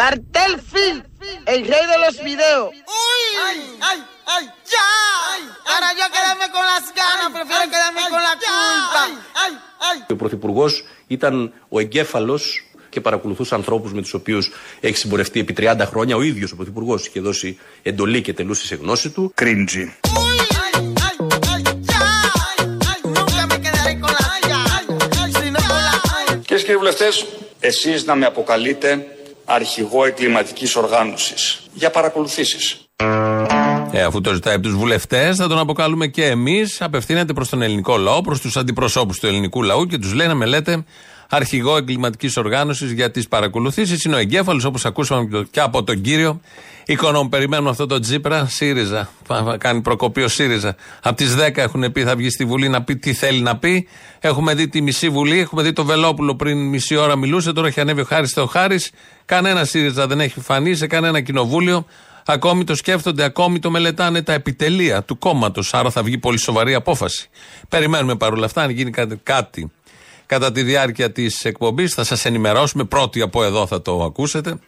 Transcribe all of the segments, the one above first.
Cartel Phil, el rey de los videos. ¡Uy! ¡Ay, ay, ay! ¡Ya! Para yo quedarme con las ganas, prefiero quedarme con la culpa. ¡Ay, ay! Ο Πρωθυπουργός ήταν ο εγκέφαλος και παρακολουθούσε ανθρώπους με τους οποίους έχει συμπορευτεί επί 30 χρόνια. Ο ίδιος ο Πρωθυπουργός είχε δώσει εντολή και τελούσε σε γνώση του. Κρίντζι. ¡Uy! ¡Ay, ay, ay! ¡Ya! ¡Ay, ay! Nunca me quedaré con las ganas, sino con la culpa. Κυρίες και κύριοι βουλευτές, εσείς να με αποκαλείτε αρχηγό εγκληματική οργάνωσης για παρακολουθήσεις. Ε, αφού το ζητάει από τους βουλευτές, θα τον αποκαλούμε και εμείς. Απευθύνεται προς τον ελληνικό λαό, προς τους αντιπροσώπους του ελληνικού λαού και τους λέει να με λέτε αρχηγό εγκληματικής οργάνωσης για τις παρακολουθήσεις. Είναι ο εγκέφαλος, όπως ακούσαμε και από τον κύριο Οικονόμου. Περιμένουμε αυτό το Τζίπρα, ΣΥΡΙΖΑ. Θα κάνει προκοπή ο ΣΥΡΙΖΑ. Από τις 10 έχουν πει, θα βγει στη Βουλή να πει τι θέλει να πει. Έχουμε δει τη μισή Βουλή, έχουμε δει το Βελόπουλο πριν μισή ώρα μιλούσε, τώρα έχει ανέβει ο Χάρης Θεοχάρης. Κανένα ΣΥΡΙΖΑ δεν έχει φανεί σε κανένα κοινοβούλιο. Ακόμη το σκέφτονται, ακόμη το μελετάνε τα επιτελεία του κόμματος. Άρα θα βγει πολύ σοβαρή απόφαση. Περιμένουμε παρόλα αυτά, αν γίνει κάτι, κάτι κατά τη διάρκεια της εκπομπής, θα σας ενημερώσουμε. Πρώτοι από εδώ θα το ακούσετε.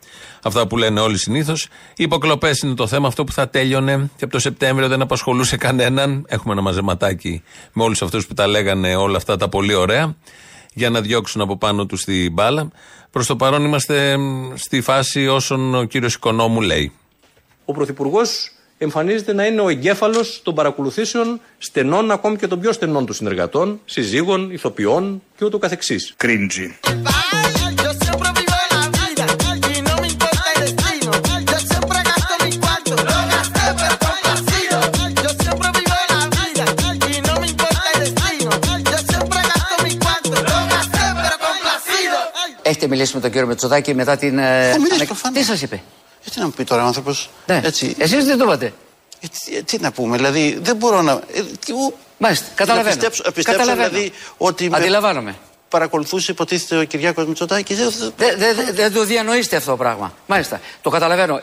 Αυτά που λένε όλοι συνήθως. Οι υποκλοπές είναι το θέμα, αυτό που θα τέλειωνε και από το Σεπτέμβριο δεν απασχολούσε κανέναν. Έχουμε ένα μαζεματάκι με όλους αυτούς που τα λέγανε όλα αυτά τα πολύ ωραία για να διώξουν από πάνω τους την μπάλα. Προς το παρόν είμαστε μ, στη φάση όσων ο κύριος Οικονόμου λέει. Ο Πρωθυπουργός εμφανίζεται να είναι ο εγκέφαλος των παρακολουθήσεων στενών, ακόμη και των πιο στενών του συνεργατών, συζύγων, ηθοποιών και ούτω καθεξής. Κρίντζι. Ay, yo siempre vivo la vida y no me importa el destino. Yo siempre gasto mi cuarto, lo gasté pero complacido. Yo siempre vivo la vida y no me importa el destino. Yo siempre gasto mi cuarto, lo gasté pero complacido. Έχετε μιλήσει με τον κύριο Μετσοδάκη μετά την. ε, Έχω μιλήσει ανακ- προφανώς. Τι σας είπε; Γιατί να μου πει τώρα ο άνθρωπος. Ναι. Έτσι. Εσείς τι το είπατε. Ε, τι, ε, τι να πούμε, δηλαδή δεν μπορώ να. Ε, τι, ου- Μάλιστα, καταλαβαίνω. Να πιστέψω, να πιστέψω Καταλαβαίνω. δηλαδή ότι. με Αντιλαμβάνομαι. Παρακολουθούσε υποτίθεται ο Κυριάκος Μητσοτάκης. Δεν- δεν- Δεν δε, δε, δεν το διανοείστε αυτό το πράγμα. Μάλιστα. Το καταλαβαίνω.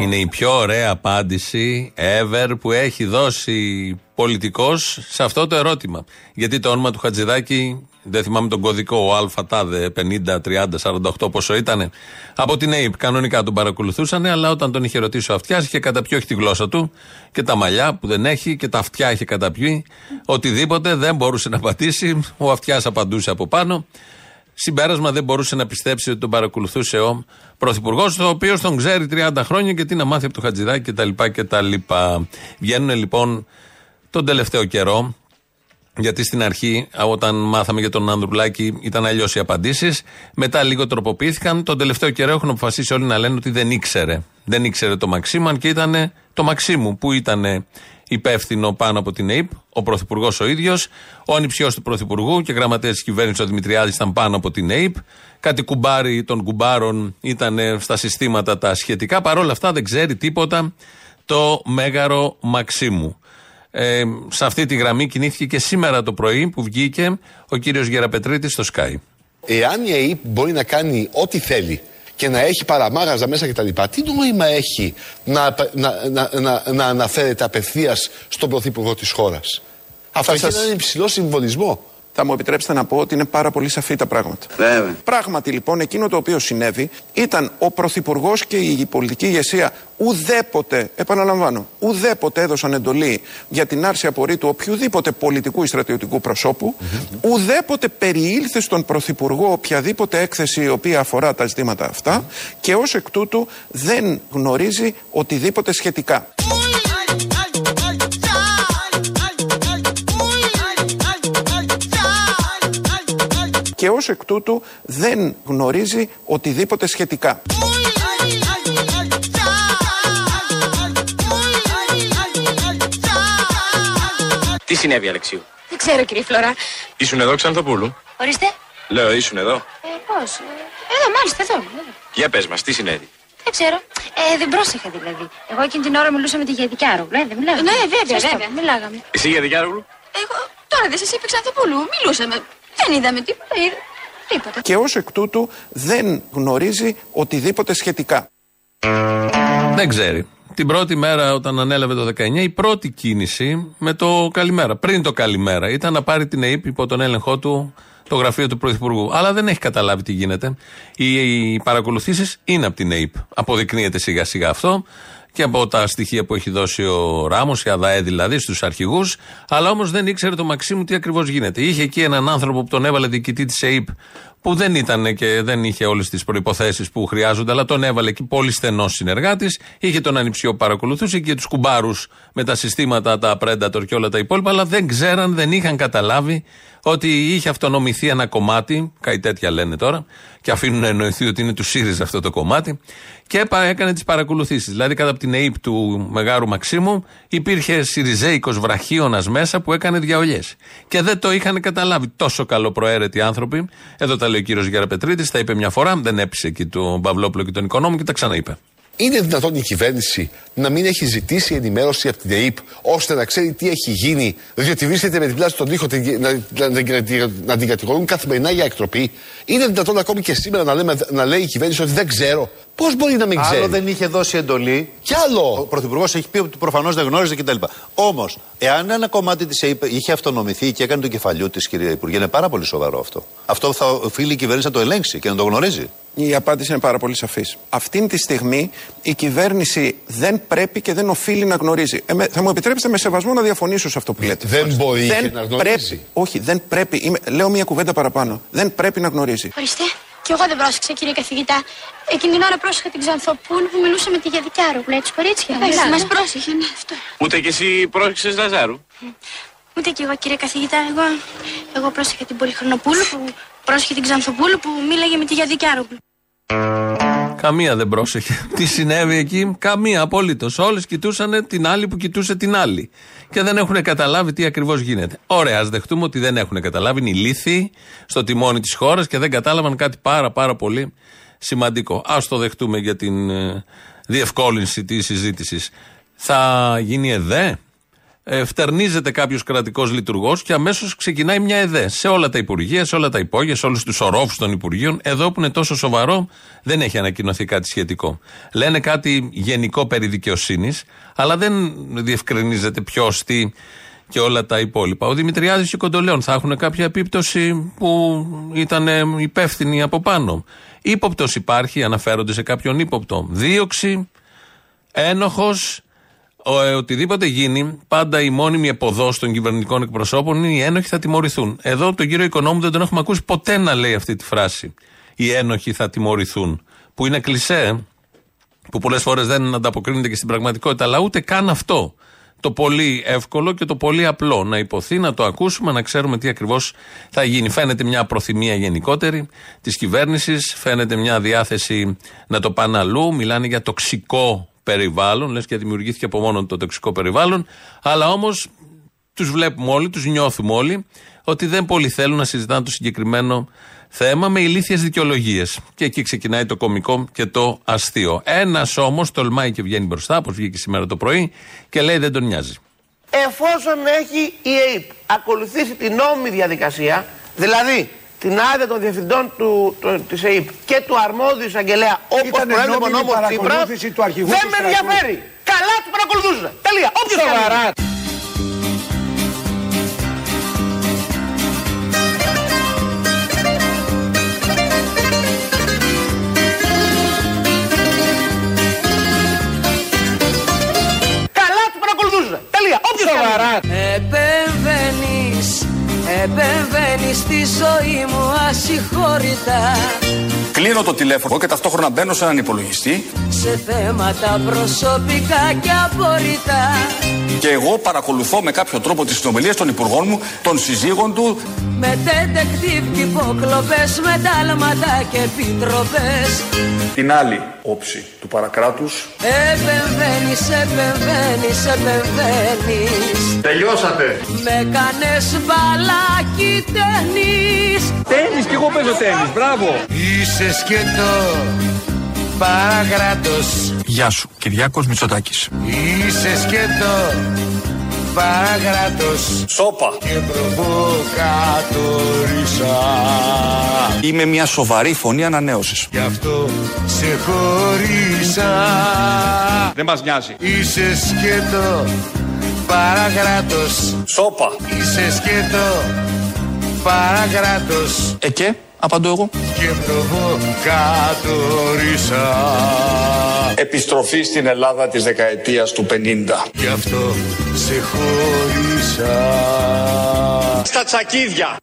Είναι η πιο ωραία απάντηση ever που έχει δώσει πολιτικός σε αυτό το ερώτημα. Γιατί το όνομα του Χατζηδάκη, δεν θυμάμαι τον κωδικό, ο ΑΤΑΔΕ 50, 30, 48 πόσο ήταν, από την ΑΕΠ κανονικά τον παρακολουθούσαν, αλλά όταν τον είχε ρωτήσει ο Αυτιάς, είχε καταπιεί όχι τη γλώσσα του και τα μαλλιά που δεν έχει και τα αυτιά είχε καταπιεί. Οτιδήποτε δεν μπορούσε να πατήσει. Ο Αυτιάς απαντούσε από πάνω. Συμπέρασμα δεν μπορούσε να πιστέψει ότι τον παρακολουθούσε ο Πρωθυπουργός, ο οποίος τον ξέρει 30 χρόνια και τι να μάθει από το Χατζηδάκι κτλ. κτλ. Βγαίνουν λοιπόν τον τελευταίο καιρό, γιατί στην αρχή, όταν μάθαμε για τον Ανδρουλάκη, ήταν αλλιώς οι απαντήσεις. Μετά λίγο τροποποιήθηκαν. Τον τελευταίο καιρό έχουν αποφασίσει όλοι να λένε ότι δεν ήξερε. Δεν ήξερε το Μαξίμαν και ήταν το Μαξίμου που ήταν υπεύθυνο πάνω από την ΑΕΠ, ο Πρωθυπουργός ο ίδιος, ο ανιψιός του Πρωθυπουργού και γραμματέας της κυβέρνησης ο Δημητριάδης ήταν πάνω από την ΑΕΠ. Κάτι κουμπάρι των κουμπάρων ήταν στα συστήματα τα σχετικά. Παρ' όλα αυτά δεν ξέρει τίποτα το μέγαρο Μαξίμου. Ε, σε αυτή τη γραμμή κινήθηκε και σήμερα το πρωί που βγήκε ο κύριος Γεραπετρίτης στο Sky. Εάν η ΑΕΠ μπορεί να κάνει ό,τι θέλει και να έχει παραμάγαζα μέσα κτλ., τι νόημα έχει να, να, να, να, να αναφέρεται απευθείας στον πρωθυπουργό της χώρας; Αυτό έχει σας- έναν υψηλό συμβολισμό. Θα μου επιτρέψετε να πω ότι είναι πάρα πολύ σαφή τα πράγματα. Βέβαια. Πράγματι λοιπόν εκείνο το οποίο συνέβη ήταν ο Πρωθυπουργός και η πολιτική ηγεσία ουδέποτε, επαναλαμβάνω, ουδέποτε έδωσαν εντολή για την άρση απορρίτου οποιοδήποτε πολιτικού ή στρατιωτικού προσώπου, ουδέποτε περιήλθε στον Πρωθυπουργό οποιαδήποτε έκθεση η οποία αφορά τα ζητήματα αυτά και ως εκ τούτου δεν γνωρίζει οτιδήποτε σχετικά. Και ως εκ τούτου δεν γνωρίζει οτιδήποτε σχετικά. Τι συνέβη, Αλεξίου; Δεν ξέρω, κύριε Φλωρά. Ήσουν εδώ, Ξανθοπούλου. Ορίστε. Λέω, ήσουν εδώ. Ε, πώς; Εδώ, μάλιστα, εδώ. εδώ. Για πες μας, τι συνέβη; Δεν ξέρω. Ε, δεν πρόσεχα δηλαδή. Εγώ εκείνη την ώρα μιλούσα με τη Γεδικιάρογλου. Ε, δεν μιλάγαμε. Ναι, βέβαια, Σωστό, βέβαια. Μιλάγαμε. Εσύ για δικιάρογλου. Εγώ τώρα δεν σας είπε Ξανθοπούλου. Μιλούσαμε. Δεν είδαμε τίποτα. Είδα. Τίποτα. Και ως εκ τούτου δεν γνωρίζει οτιδήποτε σχετικά. Δεν ξέρει. Την πρώτη μέρα όταν ανέλαβε το 19, η πρώτη κίνηση με το καλημέρα, πριν το καλημέρα, ήταν να πάρει την ΑΕΠ υπό τον έλεγχό του το γραφείο του Πρωθυπουργού. Αλλά δεν έχει καταλάβει τι γίνεται. Οι, οι παρακολουθήσεις είναι από την ΑΕΠ. Αποδεικνύεται σιγά σιγά αυτό και από τα στοιχεία που έχει δώσει ο Ράμος, η ΑΔΑΕ δηλαδή, στους αρχηγούς. Αλλά όμως δεν ήξερε το Μαξίμου τι ακριβώς γίνεται. Είχε εκεί έναν άνθρωπο που τον έβαλε διοικητή της ΑΕΠ, που δεν ήταν και δεν είχε όλες τις προποθέσει που χρειάζονται, αλλά τον έβαλε εκεί πολύ στενός συνεργάτης. Είχε τον ανιψιό που παρακολουθούσε και τους κουμπάρους με τα συστήματα, τα Predator και όλα τα υπόλοιπα, αλλά δεν ξέραν, δεν είχαν καταλάβει ότι είχε αυτονομηθεί ένα κομμάτι, κάτι τέτοια λένε τώρα, και αφήνουν να εννοηθεί ότι είναι του ΣΥΡΙΖΑ αυτό το κομμάτι, και έκανε τις παρακολουθήσεις. Δηλαδή, κατά από την ΑΕΠ του Μεγάρου Μαξίμου, υπήρχε Σιριζέικος βραχίωνας μέσα που έκανε διαολιές. Και δεν το είχαν καταλάβει τόσο καλοπροαίρετοι άνθρωποι. Εδώ τα λέει ο κύριος Γεραπετρίτης, τα είπε μια φορά, δεν έπεισε εκεί τον Παυλόπουλο και τον Οικονόμο και τα ξαναείπε. Είναι δυνατόν η κυβέρνηση να μην έχει ζητήσει ενημέρωση από την ΕΕΠ ώστε να ξέρει τι έχει γίνει, διότι βρίσκεται με την πλάση στον τοίχο την- να, να, να, να την κατηγορούν καθημερινά για εκτροπή. Είναι δυνατόν ακόμη και σήμερα να, λέμε, να λέει η κυβέρνηση ότι δεν ξέρω. Πώς μπορεί να μην ξέρει; Άλλο δεν είχε δώσει εντολή. Κι άλλο. Ο Πρωθυπουργός έχει πει ότι προφανώς δεν γνώριζε κτλ. Όμως, εάν ένα κομμάτι της ΕΕΠ είχε αυτονομηθεί και έκανε τον κεφαλιού της, κυρία Υπουργέ, είναι πάρα πολύ σοβαρό αυτό. Αυτό θα οφείλει η κυβέρνηση να το ελέγξει και να το γνωρίζει. Η απάντηση είναι πάρα πολύ σαφής. Αυτή τη στιγμή η κυβέρνηση δεν πρέπει και δεν οφείλει να γνωρίζει. Ε, με- θα μου επιτρέψετε με σεβασμό να διαφωνήσω σε αυτό που λέτε. Δεν μπορεί δεν και να γνωρίζει. πρέπει. Όχι, δεν πρέπει. Είμαι- λέω μια κουβέντα παραπάνω. Δεν πρέπει να γνωρίζει. Ορίστε. Και εγώ δεν πρόσεξα, κύριε καθηγητά. Εκείνη την ώρα πρόσεχα την Ξανθοπούλου που μιλούσε με τη Γιαδικιάρου. Λέει του κορίτσια. Εντάξει, μας πρόσεχε, ναι, αυτό. Ούτε κι εσύ πρόσεξες Λαζάρου. Ούτε κι εγώ, κύριε καθηγητά. Εγώ, εγώ πρόσεχα την Πολυχρονοπούλου που πρόσεχε την Ξανθοπούλου που μίλαγε με τη Γιαδικιάρου. Καμία δεν πρόσεχε. Τι συνέβη εκεί, καμία απολύτω. Όλες κοιτούσαν την άλλη που κοιτούσε την άλλη. Και δεν έχουν καταλάβει τι ακριβώς γίνεται. Ωραία, ας δεχτούμε ότι δεν έχουν καταλάβει. Είναι ηλίθιοι στο τιμόνι της χώρας και δεν κατάλαβαν κάτι πάρα πάρα πολύ σημαντικό. Α το δεχτούμε για την ε, διευκόλυνση της συζήτησης. Θα γίνει ΕΔΕ, ε, φτερνίζεται κάποιος κρατικός λειτουργός και αμέσως ξεκινάει μια ΕΔΕ σε όλα τα υπουργεία, σε όλα τα υπόγεια, σε όλους τους ορόφους των υπουργείων. Εδώ που είναι τόσο σοβαρό, δεν έχει ανακοινωθεί κάτι σχετικό. Λένε κάτι γενικό περί δικαιοσύνης, αλλά δεν διευκρινίζεται ποιο, τι και όλα τα υπόλοιπα. Ο Δημητριάδης και ο Κοντολέων θα έχουν κάποια επίπτωση που ήταν ε, υπεύθυνοι από πάνω. Ήποπτο υπάρχει, αναφέρονται σε κάποιον ύποπτο. Δίωξη, ένοχος, ο, ε, οτιδήποτε γίνει, πάντα η μόνιμη εποδός των κυβερνητικών εκπροσώπων είναι οι ένοχοι θα τιμωρηθούν. Εδώ τον κύριο Οικονόμου δεν τον έχουμε ακούσει ποτέ να λέει αυτή τη φράση. Οι ένοχοι θα τιμωρηθούν. Που είναι κλισέ, που πολλές φορές δεν ανταποκρίνεται και στην πραγματικότητα, αλλά ούτε καν αυτό. Το πολύ εύκολο και το πολύ απλό να υποθεί, να το ακούσουμε, να ξέρουμε τι ακριβώς θα γίνει. Φαίνεται μια προθυμία γενικότερη της κυβέρνησης, φαίνεται μια διάθεση να το πάνε αλλού. Μιλάνε για τοξικό περιβάλλον, λες και δημιουργήθηκε από μόνο το τοξικό περιβάλλον. Αλλά όμως τους βλέπουμε όλοι, τους νιώθουμε όλοι ότι δεν πολύ θέλουν να συζητάνε το συγκεκριμένο θέμα με ηλίθιες δικαιολογίες. Και εκεί ξεκινάει το κωμικό και το αστείο. Ένας όμως τολμάει και βγαίνει μπροστά, όπως βγήκε σήμερα το πρωί, και λέει δεν τον νοιάζει. Εφόσον έχει η ΕΕΠ ακολουθήσει την νόμιμη διαδικασία, δηλαδή την άδεια των διευθυντών του, του, της ΕΕΠ και του αρμόδιου εισαγγελέα όπως Ήτανε προέβλεπε ο νόμιμη νόμος Τσίπρας, παρακολούθηση του αρχηγού δεν του με στρατού. ενδιαφέρει. Καλά του παρακολουθούσα. Τελεία. Όποιος Σοβαρά. κάνει. Καλά του παρακολουθούσα. Τελεία. Όποιος Σοβαρά. Επεμβαίνεις, επεμβαίνεις στη ζωή μου ασυγχώρητα. Κλείνω το τηλέφωνο και ταυτόχρονα μπαίνω σε έναν υπολογιστή. Σε θέματα προσωπικά και απόρριτα και εγώ παρακολουθώ με κάποιο τρόπο τις συνομιλίες των υπουργών μου, των συζύγων του, Με τεντεκτίβ και υποκλοπές, με τάλματα και επιτροπές την άλλη όψη του παρακράτους. Επεμβαίνεις, επεμβαίνεις, επεμβαίνεις Τελειώσατε. Με κάνες μπαλάκι τένις Τένις και εγώ παίζω τένις. Μπράβο. Είσαι σκέτο παραγράτος Γεια σου, Κυριάκος Μητσοτάκης. Είσαι σκέτο παραγράτος Σόπα. και προβοκατορίσα Είμαι μια σοβαρή φωνή ανανέωσης. Γι' αυτό σε χωρίσα Δεν μας νοιάζει. Είσαι σκέτο παραγράτος Σόπα. Είσαι σκέτο παρακράτος Ε και, απαντώ εγώ. και προβοκατορίσα Επιστροφή στην Ελλάδα της δεκαετίας του 50. Γι' αυτό σε χωρίσα Στα τσακίδια.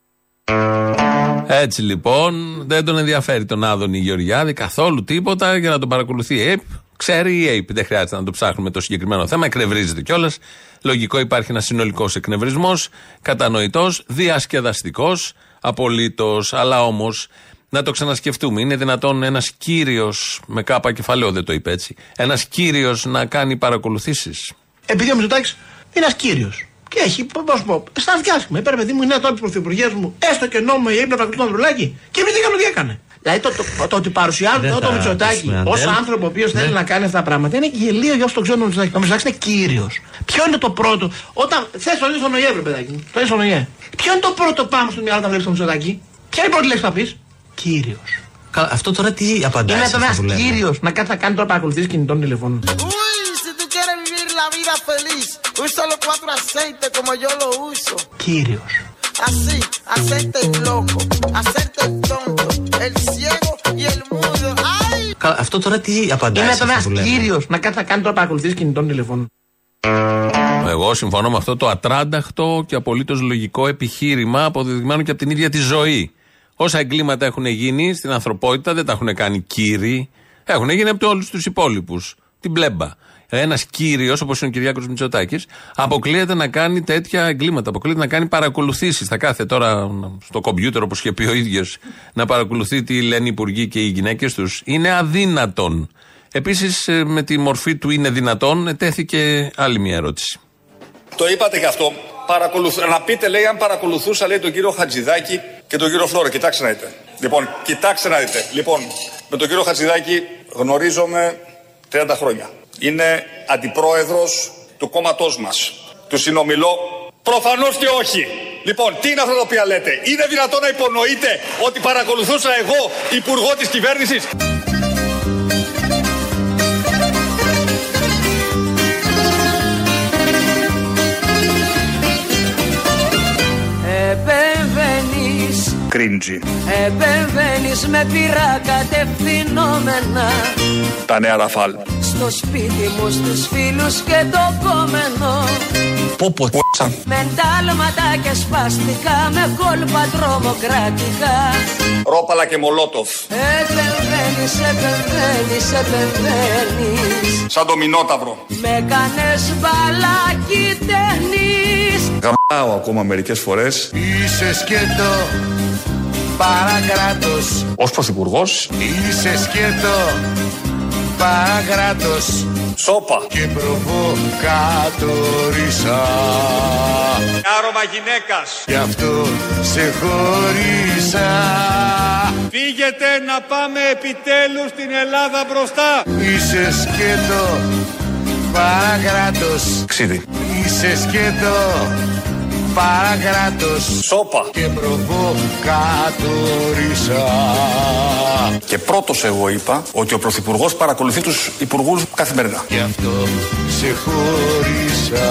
Έτσι λοιπόν, δεν τον ενδιαφέρει τον Άδωνη Γεωργιάδη καθόλου τίποτα για να τον παρακολουθεί η ΑΕΠ. Ξέρει η ΑΕΠ, δεν χρειάζεται να το ψάχνουμε το συγκεκριμένο θέμα, εκνευρίζεται κιόλας. Λογικό υπάρχει ένας συνολικός εκνευρισμό, κατανοητός, διασκεδαστικός, απολύτως. Αλλά όμως να το ξανασκεφτούμε. Είναι δυνατόν ένας κύριος, με κάπα κεφαλαίο δεν το είπε έτσι, ένας κύριος να κάνει παρακολουθήσεις; Επειδή ο Μητσοτάκης είναι ένας κύριος. Και έχει, πώς πω, στα αυτιά μου. Έπαιρνε παιδί μου, είναι τώρα πρωθυπουργές μου, έστω και νόμο η ύπνα πραγματικό ανδρουλάκι. Και εμείς δεν κάνουμε τι έκανε. Δηλαδή το, το, το ότι παρουσιάζεται Δεν το θα Μητσοτάκη ακούσουμε, ω Αντέλ. άνθρωπο ο οποίος θέλει Ναι. να κάνει αυτά τα πράγματα είναι γελίο για όσο το ξέρουν ο Μητσοτάκη. Ο Μητσοτάκης είναι κύριος. Ποιο είναι το πρώτο, όταν θες το δει στον ΟΗΕ, βρε παιδάκι μου, το δει στον ΟΗΕ. Ποιο είναι το πρώτο πάμε στο μυαλό όταν βλέπεις τον Μητσοτάκη; Ποια είναι η πρώτη λέξη που θα πεις, Κύριος. Καλά, αυτό τώρα τι απαντάει Είναι σε το αυτό ένα που λέμε; κύριος να κάτσει να κάνει τώρα παρακολουθήσεις κινητών τηλεφώνων. Uy, si tú quieres vivir la vida feliz, usa los cuatro aceites como yo lo uso. Κύριος. Así, hacerte el loco, hacerte el tonto, el ciego y el mudo. ¡Ay! Καλά, αυτό τώρα τι απαντάει Είναι σε το αυτό ένας που λέμε; κύριος να κάτσει να κάνει τώρα παρακολουθήσεις κινητών τηλεφώνων. Εγώ συμφωνώ με αυτό το ατράνταχτο και απολύτως λογικό επιχείρημα αποδεδειγμένο και από την ίδια τη ζωή. Όσα εγκλήματα έχουν γίνει στην ανθρωπότητα δεν τα έχουν κάνει κύριοι. Έχουν γίνει από όλους τους υπόλοιπους. Την μπλέμπα. Ένας κύριος, όπως είναι ο Κυριάκος Μητσοτάκης, αποκλείεται να κάνει τέτοια εγκλήματα. Αποκλείεται να κάνει παρακολουθήσεις. Θα κάθε τώρα στο κομπιούτερ, όπως είχε πει ο ίδιος, να παρακολουθεί τι λένε οι υπουργοί και οι γυναίκες τους. Είναι αδύνατον. Επίσης, με τη μορφή του είναι δυνατόν, ετέθηκε άλλη μια ερώτηση. Το είπατε και αυτό. Παρακολουθ... Να πείτε, λέει, αν παρακολουθούσα, λέει, τον κύριο Χατζηδάκη και τον κύριο Φλόρο. Κοιτάξτε να δείτε. Λοιπόν, κοιτάξτε να δείτε. Λοιπόν, με τον κύριο Χατζηδάκη γνωρίζομαι 30 χρόνια. Είναι αντιπρόεδρος του κόμματός μας. Του συνομιλώ. Προφανώς και όχι. Λοιπόν, τι είναι αυτά τα οποία λέτε; Είναι δυνατόν να υπονοείτε ότι παρακολουθούσα εγώ υπουργό της κυβέρνησης; Επεμβαίνεις, Κρίντζι. επεμβαίνεις με πειρά κατευθυνόμενα Τα νέα Ραφάλ. Στο σπίτι μου, στους φίλους και το κόμενο Πω πω. Με εντάλματα και σπαστικά, με κόλπα τρομοκρατικά Ρόπαλα και Μολότοφ. Επεμβαίνεις, επεμβαίνεις, επεμβαίνεις Σαν το Μινόταυρο. Με κάνες μπαλάκι τέχνης Γαμάω ακόμα μερικές φορές. Είσαι σκέτο παρακράτος Ως πρωθυπουργός. Είσαι σκέτο παρακράτος Σόπα. και προβοκατορίσα Άρωμα γυναίκας. Γι' αυτό σε χωρίσα Φύγετε να πάμε επιτέλους στην Ελλάδα μπροστά. Είσαι σκέτο παρακράτος Ξίδι. Είσαι σκέτο παρακράτος Σόπα. και προβοκατορίσα Και πρώτος εγώ είπα ότι ο πρωθυπουργός παρακολουθεί τους υπουργούς καθημερινά. Γι' αυτό σε χωρίσα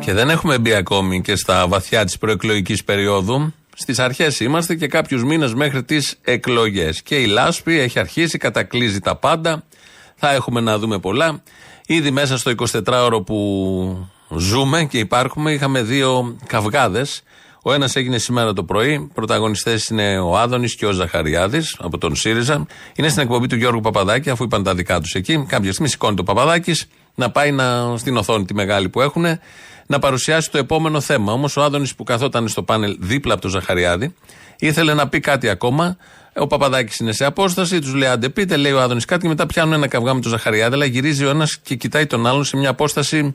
Και δεν έχουμε μπει ακόμη και στα βαθιά της προεκλογικής περίοδου. Στις αρχές είμαστε και κάποιους μήνες μέχρι τις εκλογές. Και η λάσπη έχει αρχίσει, κατακλείζει τα πάντα. Θα έχουμε να δούμε πολλά. Ήδη μέσα στο 24ωρο που ζούμε και υπάρχουμε, είχαμε δύο καυγάδες. Ο ένας έγινε σήμερα το πρωί. Πρωταγωνιστές είναι ο Άδωνης και ο Ζαχαριάδης από τον ΣΥΡΙΖΑ. Είναι στην εκπομπή του Γιώργου Παπαδάκη, αφού είπαν τα δικά τους εκεί. Κάποια στιγμή σηκώνει το Παπαδάκης να πάει να, στην οθόνη τη μεγάλη που έχουν να παρουσιάσει το επόμενο θέμα. Όμως ο Άδωνης που καθόταν στο πάνελ δίπλα από τον Ζαχαριάδη ήθελε να πει κάτι ακόμα. Ο Παπαδάκης είναι σε απόσταση, τους λέει άντε πείτε, λέει ο Άδωνης κάτι και μετά πιάνουν ένα καυγά με τον Ζαχαριάδη, αλλά γυρίζει ο ένας και κοιτάει τον άλλον σε μια απόσταση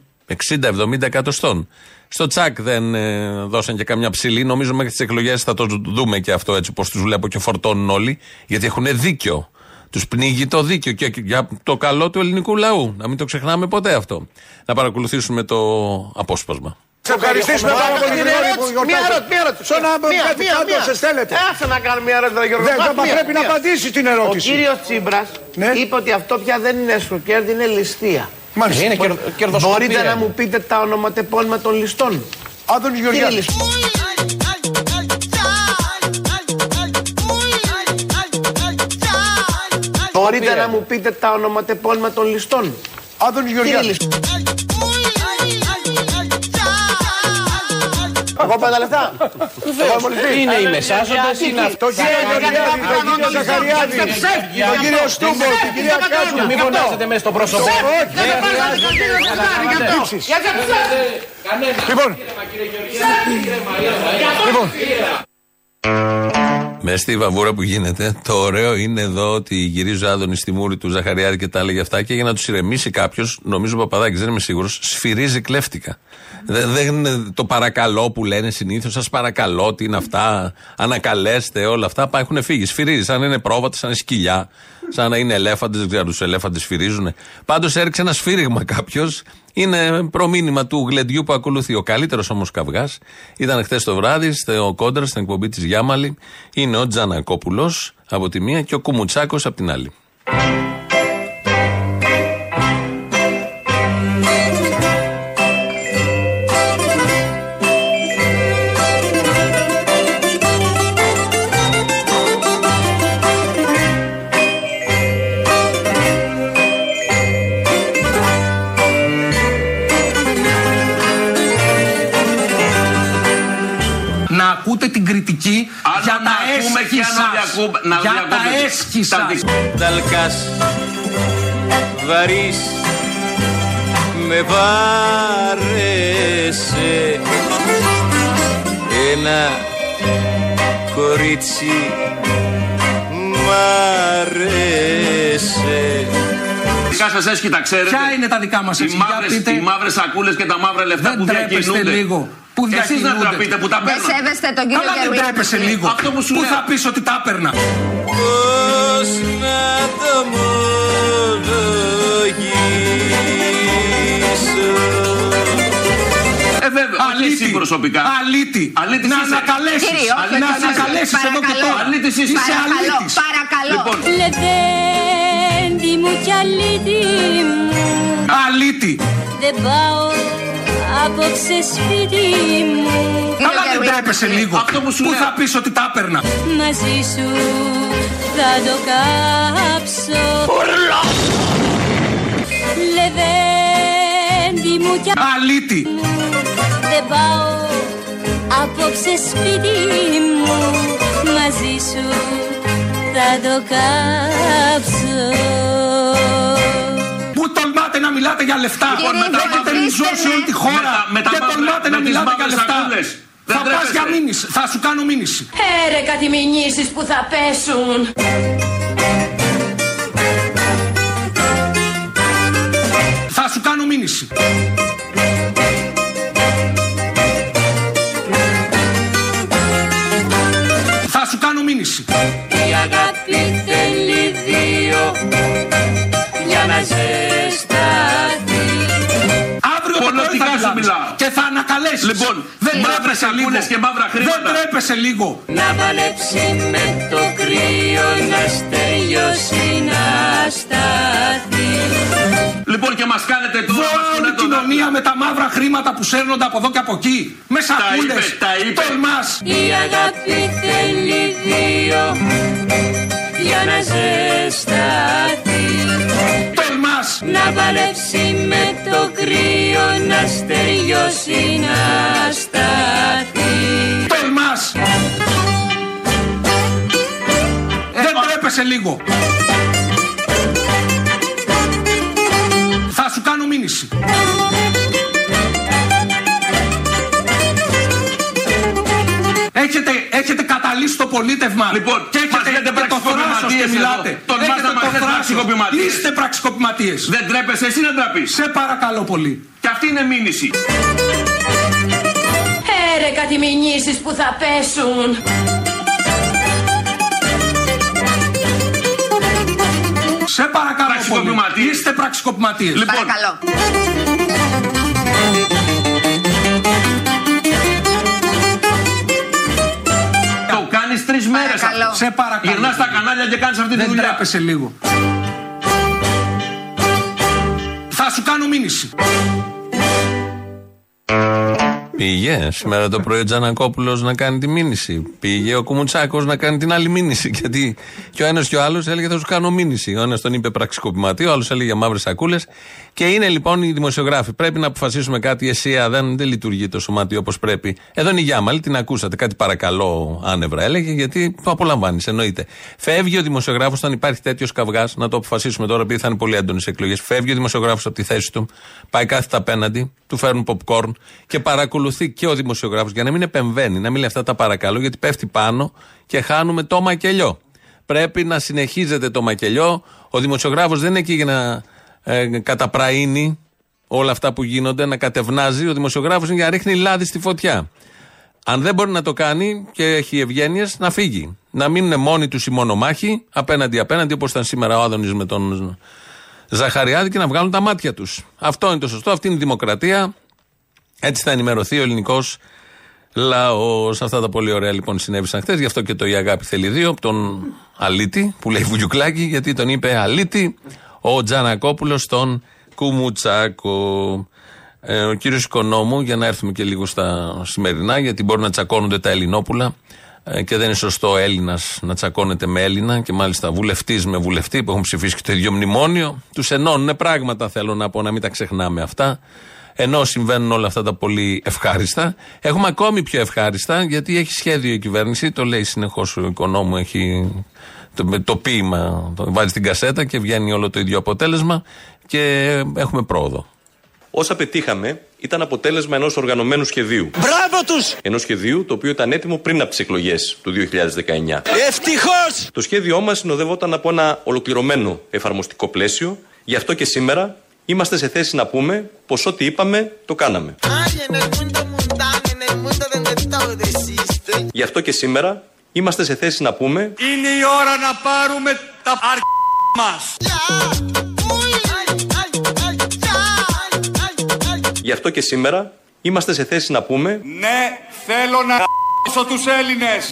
60-70 εκατοστών. Στο τσακ δεν ε, δώσαν και καμιά ψηλή. Νομίζω μέχρι τις εκλογές θα το δούμε και αυτό έτσι, πώ τους βλέπω και φορτώνουν όλοι, γιατί έχουν δίκιο. Τους πνίγει το δίκιο και για το καλό του ελληνικού λαού. Να μην το ξεχνάμε ποτέ αυτό. Να παρακολουθήσουμε το απόσπασμα. Σε ευχαριστήσουμε πάρα πολύ Μία Γρηγόρη, ερώτηση, που μία γιορτάζετε. ερώτηση, μία ερώτηση. Σαν να Μία, κάτι μία, κάτω μία. σε στέλνετε. Άσε να κάνουμε μια ερώτηση, Γιώργο. Δεν, Μα, μα μία, πρέπει να μία. απαντήσει την Ο ερώτηση. κύριος Τσίπρα Ναι. είπε ότι αυτό πια δεν είναι εσχροκέρδη, είναι ληστεία. Μάλιστα. Είναι Μπορείτε κερδο- κερδοσκοπία. Μπορείτε να μου πείτε τα ονοματεπώνυμα των ληστών. Άδωνης Γεωργιάδης. Μπορείτε να μου πείτε τα ονοματεπώνυμα των ληστών. Άδωνης Γεωργιάδης. Εγώ πέντε λεφτά. Εγώ είμαι ληστής. Είναι οι μεσάζοντες, είναι αυτό. Τον κύριο Γεωργιάδη, τον κύριο Ζαχαριάδη, τον κύριο Στούμπο, την κυρία Κάσου. Μην φωνάζετε μέσα στο πρόσωπο. Όχι, δεν Δείξεις. Λοιπόν, λοιπόν, Μες στη βαβούρα που γίνεται, το ωραίο είναι εδώ ότι γυρίζει ο Άδωνης στη μούρη του Ζαχαριάδη και τα έλεγε αυτά και για να τους ηρεμήσει κάποιος, νομίζω ο Παπαδάκης, δεν είμαι σίγουρος, σφυρίζει κλέφτικα. Δεν, δεν είναι το παρακαλώ που λένε συνήθως, σας παρακαλώ, τι είναι αυτά, ανακαλέστε, όλα αυτά. Πά, έχουν φύγει. Σφυρίζει, σαν να είναι πρόβατα, σαν να είναι σκυλιά, σαν να είναι ελέφαντες, δεν ξέρω τους ελέφαντες σφυρίζουν. Πάντως έριξε ένα σφύριγμα κάποιος. Είναι προμήνυμα του γλεντιού που ακολουθεί. Ο καλύτερος όμως καυγάς ήταν χθες το βράδυ στο κόντρας στην εκπομπή της Γιάμαλη. Είναι ο Τζανακόπουλος από τη μία και ο Κουμουτσάκος από την άλλη. Ακούτε την κριτική για να τα ακούμε έσχη και αν να σας. διακόπ- να Για τα διακόπτετε. έσχη Τα σας. δι- Ταλκάς βαρύς με βάρεσε ένα κορίτσι μ' αρέσει Δικά σας έσχη τα ξέρετε. Ποια είναι τα δικά μας οι έσχη, για μαύρες, πείτε. οι μαύρες σακούλες και τα μαύρα λεφτά Δεν που τρέπεστε διακινούνται. λίγο. Πού Εσείς να διακινούνται. τραπείτε που τα Δεν παίρνετε. σέβεστε τον κύριο Καλά δεν Γεωργιάδη. τρέπεσαι λίγο. Αυτό που σου Πού λέω. θα πεις ότι τα έπαιρνα; Πώς να το ομολογήσω Ε, βέβαια, όχι εσύ προσωπικά. Αλήτη. Αλήτης να είσαι. ανακαλέσεις. Κύριε, όχι, να όχι, όχι, ανακαλέσεις εδώ και παρακαλώ. τώρα. Αλήτης είσαι. Είσαι Παρακαλώ, αλήτης. παρακαλώ. Λοιπόν, Λεβέντι μου κι αλήτη μου Αλήτη. Δεν πάω απόψε σπίτι μου Καλά δεν Γεωργιάδη. τρέπεσαι λίγο. Αυτό που σου Πού λέω. θα πεις ότι τα έπαιρνα; Μαζί σου θα το κάψω Λεβέντι μου κι Αλήτη. Δεν πάω απόψε σπίτι μου Μαζί σου θα το κάψω Πού τολμάτε να μιλάτε για λεφτά. Κύριε, με τα Γεωργιάδη, έχετε ριζώσει όλη τη χώρα. Με τα- με τα και μαύρα- τολμάτε να με τις μιλάτε για μαύρες λεφτά. σακούλες. Δεν Θα πας τρέπεστε. για μήνυση. Θα σου κάνω μήνυση. Έρε κάτι μηνύσεις που θα πέσουν. Θα σου κάνω μήνυση. Θα σου κάνω μήνυση. Και θα ανακαλέσεις. Λοιπόν, δεν μαύρες τρέπεσαι λίγο. σακούλες και μαύρα χρήματα. Δεν τρέπεσαι λίγο. Να παλέψει με το κρύο να στεριώσει να σταθεί Λοιπόν και μας κάνετε τώρα Βρω μας όλη κουνάτε η το κοινωνία με τα μαύρα χρήματα που σέρνονται από εδώ και από εκεί. Με σακούλες. είπε, τα είπε. Τολμάς. Η αγάπη θέλει δύο για να ζεσταθεί Τολμάς. Να παλέψει με το κρύο να στεριώσει να σταθεί Τολμάς. Δεν τρέπεσαι λίγο. Θα σου κάνω μήνυση. Έχετε, έχετε καταλύσει το πολίτευμα Λοιπόν, και μας έχετε λέτε και το θράσος και πραξικοπηματίες μιλάτε. εδώ. Τολμάς Έχετε να μας το λέτε θράσος. πραξικοπηματίες. Είστε πραξικοπηματίες. Δεν τρέπεσαι εσύ να τραπείς. Σε παρακαλώ πολύ. Και αυτή είναι μήνυση. Έρε κάτι μηνύσεις που θα πέσουν. Σε παρακαλώ πολύ. Πραξικοπηματίες. Είστε πραξικοπηματίες. Λοιπόν, Παρακαλώ. Σε παρακαλώ. Γυρνάς στα κανάλια και κάνεις αυτή τη Δεν δουλειά. τρέπεσαι λίγο. Θα σου κάνω κάνω μήνυση. Πήγε σήμερα το πρωί ο Τζανακόπουλος να κάνει τη μήνυση. Πήγε ο Κουμουτσάκος να κάνει την άλλη μήνυση. Γιατί και ο ένας και ο άλλος έλεγε θα σου κάνω μήνυση. Ο ένας τον είπε πραξικοπηματή, ο άλλος έλεγε μαύρες σακούλες. Και είναι λοιπόν οι δημοσιογράφοι. Πρέπει να αποφασίσουμε κάτι. Η ΕΣΥΑ δεν, δεν λειτουργεί το σωμάτιο όπως πρέπει. Εδώ είναι η Γιάμαλη, την ακούσατε. Κάτι παρακαλώ άνευρα έλεγε, γιατί το απολαμβάνεις, εννοείται. Φεύγει ο δημοσιογράφος, όταν υπάρχει τέτοιος καυγάς, να το αποφασίσουμε τώρα, επειδή θα είναι πολύ έντονες εκλογές. Φεύγει ο δημοσιογράφος από τη θέση του, πάει κάθετα απέναντι, του φέρνουν popcorn και παρακολουθεί και ο δημοσιογράφος για να μην επεμβαίνει, να μην λέει αυτά τα παρακαλώ, γιατί πέφτει πάνω και χάνουμε το μακελιό. Πρέπει να συνεχίζεται το μακελιό. Ο δημοσιογράφος δεν είναι εκεί για να ε, καταπραίνει όλα αυτά που γίνονται, να κατευνάζει. Ο δημοσιογράφος είναι για να ρίχνει λάδι στη φωτιά. Αν δεν μπορεί να το κάνει και έχει ευγένειες, να φύγει. Να μείνουν μόνοι τους οι μονομάχοι, απέναντι-απέναντι, όπως ήταν σήμερα ο Άδωνης με τον Ζαχαριάδη και να βγάλουν τα μάτια τους. Αυτό είναι το σωστό, αυτή είναι η δημοκρατία. Έτσι θα ενημερωθεί ο ελληνικός λαός. Αυτά τα πολύ ωραία λοιπόν συνέβησαν χθες. Γι' αυτό και το Η Αγάπη θέλει δύο, από τον Αλίτη, που λέει Βουγιουκλάκη, γιατί τον είπε Αλίτη, ο Τζανακόπουλος στον Κουμουτσάκο. Ε, ο κύριος Οικονόμου, για να έρθουμε και λίγο στα σημερινά, γιατί μπορεί να τσακώνονται τα Ελληνόπουλα ε, και δεν είναι σωστό Έλληνας να τσακώνεται με Έλληνα και μάλιστα βουλευτής με βουλευτή που έχουν ψηφίσει και το ίδιο μνημόνιο. Τους ενώνουν πράγματα, θέλω να πω, να μην τα ξεχνάμε αυτά. Ενώ συμβαίνουν όλα αυτά τα πολύ ευχάριστα, έχουμε ακόμη πιο ευχάριστα γιατί έχει σχέδιο η κυβέρνηση, το λέει συνεχώς ο οικονόμου, έχει το, το ποίημα, το βάζει στην κασέτα και βγαίνει όλο το ίδιο αποτέλεσμα και έχουμε πρόοδο. Όσα πετύχαμε ήταν αποτέλεσμα ενός οργανωμένου σχεδίου. Μπράβο τους! Ενός σχεδίου το οποίο ήταν έτοιμο πριν από τις εκλογές του 2019. Ευτυχώς! Το σχέδιό μας συνοδεύονταν από ένα ολοκληρωμένο εφαρμοστικό πλαίσιο. Γι' αυτό και σήμερα είμαστε σε θέση να πούμε πως ό,τι είπαμε το κάναμε. Γι' αυτό και σήμερα είμαστε σε θέση να πούμε Είναι η ώρα να πάρουμε τα αρ... μας. Γι' αυτό και σήμερα είμαστε σε θέση να πούμε Ναι, θέλω να γ***σω τους Έλληνες.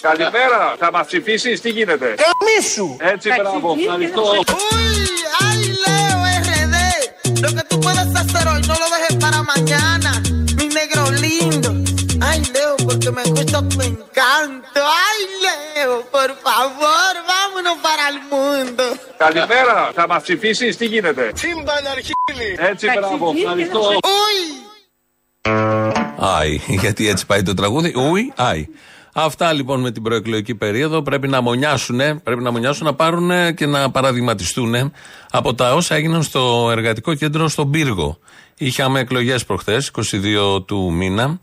Καλημέρα, θα μας ψηφίσεις, τι γίνεται; Καμίσου! Έτσι, μπράβο, ευχαριστώ. Tú puedas hacer hoy no lo dejes para mañana, mi negro lindo. Ay Leo, porque me gusta tu encanto. Ay Leo, por favor, vámonos para el mundo. Καλημέρα, θα μας ψηφίσεις, τι γίνεται. Σύμπαν αρχίλη. Έτσι, μπράβο, ευχαριστώ. Uy, Άι, γιατί έτσι πάει το τραγούδι. Ουι, άι. Αυτά λοιπόν με την προεκλογική περίοδο πρέπει να μονιάσουν, πρέπει να μονιάσουν να πάρουν και να παραδειγματιστούν από τα όσα έγιναν στο εργατικό κέντρο στον Πύργο. Είχαμε εκλογές προχθές, 22 του μήνα,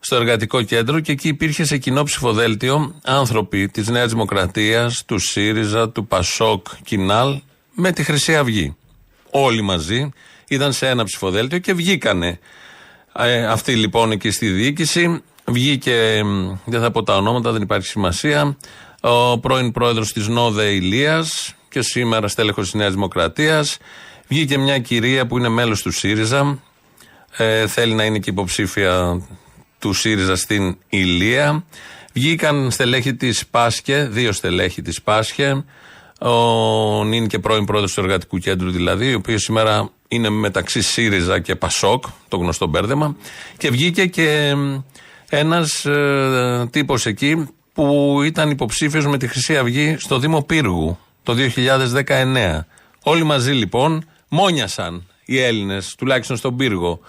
στο εργατικό κέντρο και εκεί υπήρχε σε κοινό ψηφοδέλτιο άνθρωποι της Νέας Δημοκρατίας, του ΣΥΡΙΖΑ, του ΠΑΣΟΚ, Κινάλ με τη Χρυσή Αυγή. Όλοι μαζί ήταν σε ένα ψηφοδέλτιο και βγήκανε. Ε, αυτή λοιπόν εκεί στη διοίκηση βγήκε, μ, δεν θα πω τα ονόματα, δεν υπάρχει σημασία, ο πρώην πρόεδρος της ΝΟΔΕ Ηλίας και σήμερα στέλεχος της Νέας Δημοκρατίας. Βγήκε μια κυρία που είναι μέλος του ΣΥΡΙΖΑ, ε, θέλει να είναι και υποψήφια του ΣΥΡΙΖΑ στην Ηλία. Βγήκαν στελέχη της Πάσχε, δύο στελέχη της Πάσχε, ο νυν και πρώην πρόεδρος του Εργατικού Κέντρου δηλαδή, ο οποίος σήμερα είναι μεταξύ ΣΥΡΙΖΑ και ΠΑΣΟΚ, το γνωστό μπέρδεμα, και βγήκε και ένας ε, τύπος εκεί που ήταν υποψήφιος με τη Χρυσή Αυγή στο Δήμο Πύργου το 2019. Όλοι μαζί λοιπόν μόνιασαν οι Έλληνες, τουλάχιστον στον Πύργο.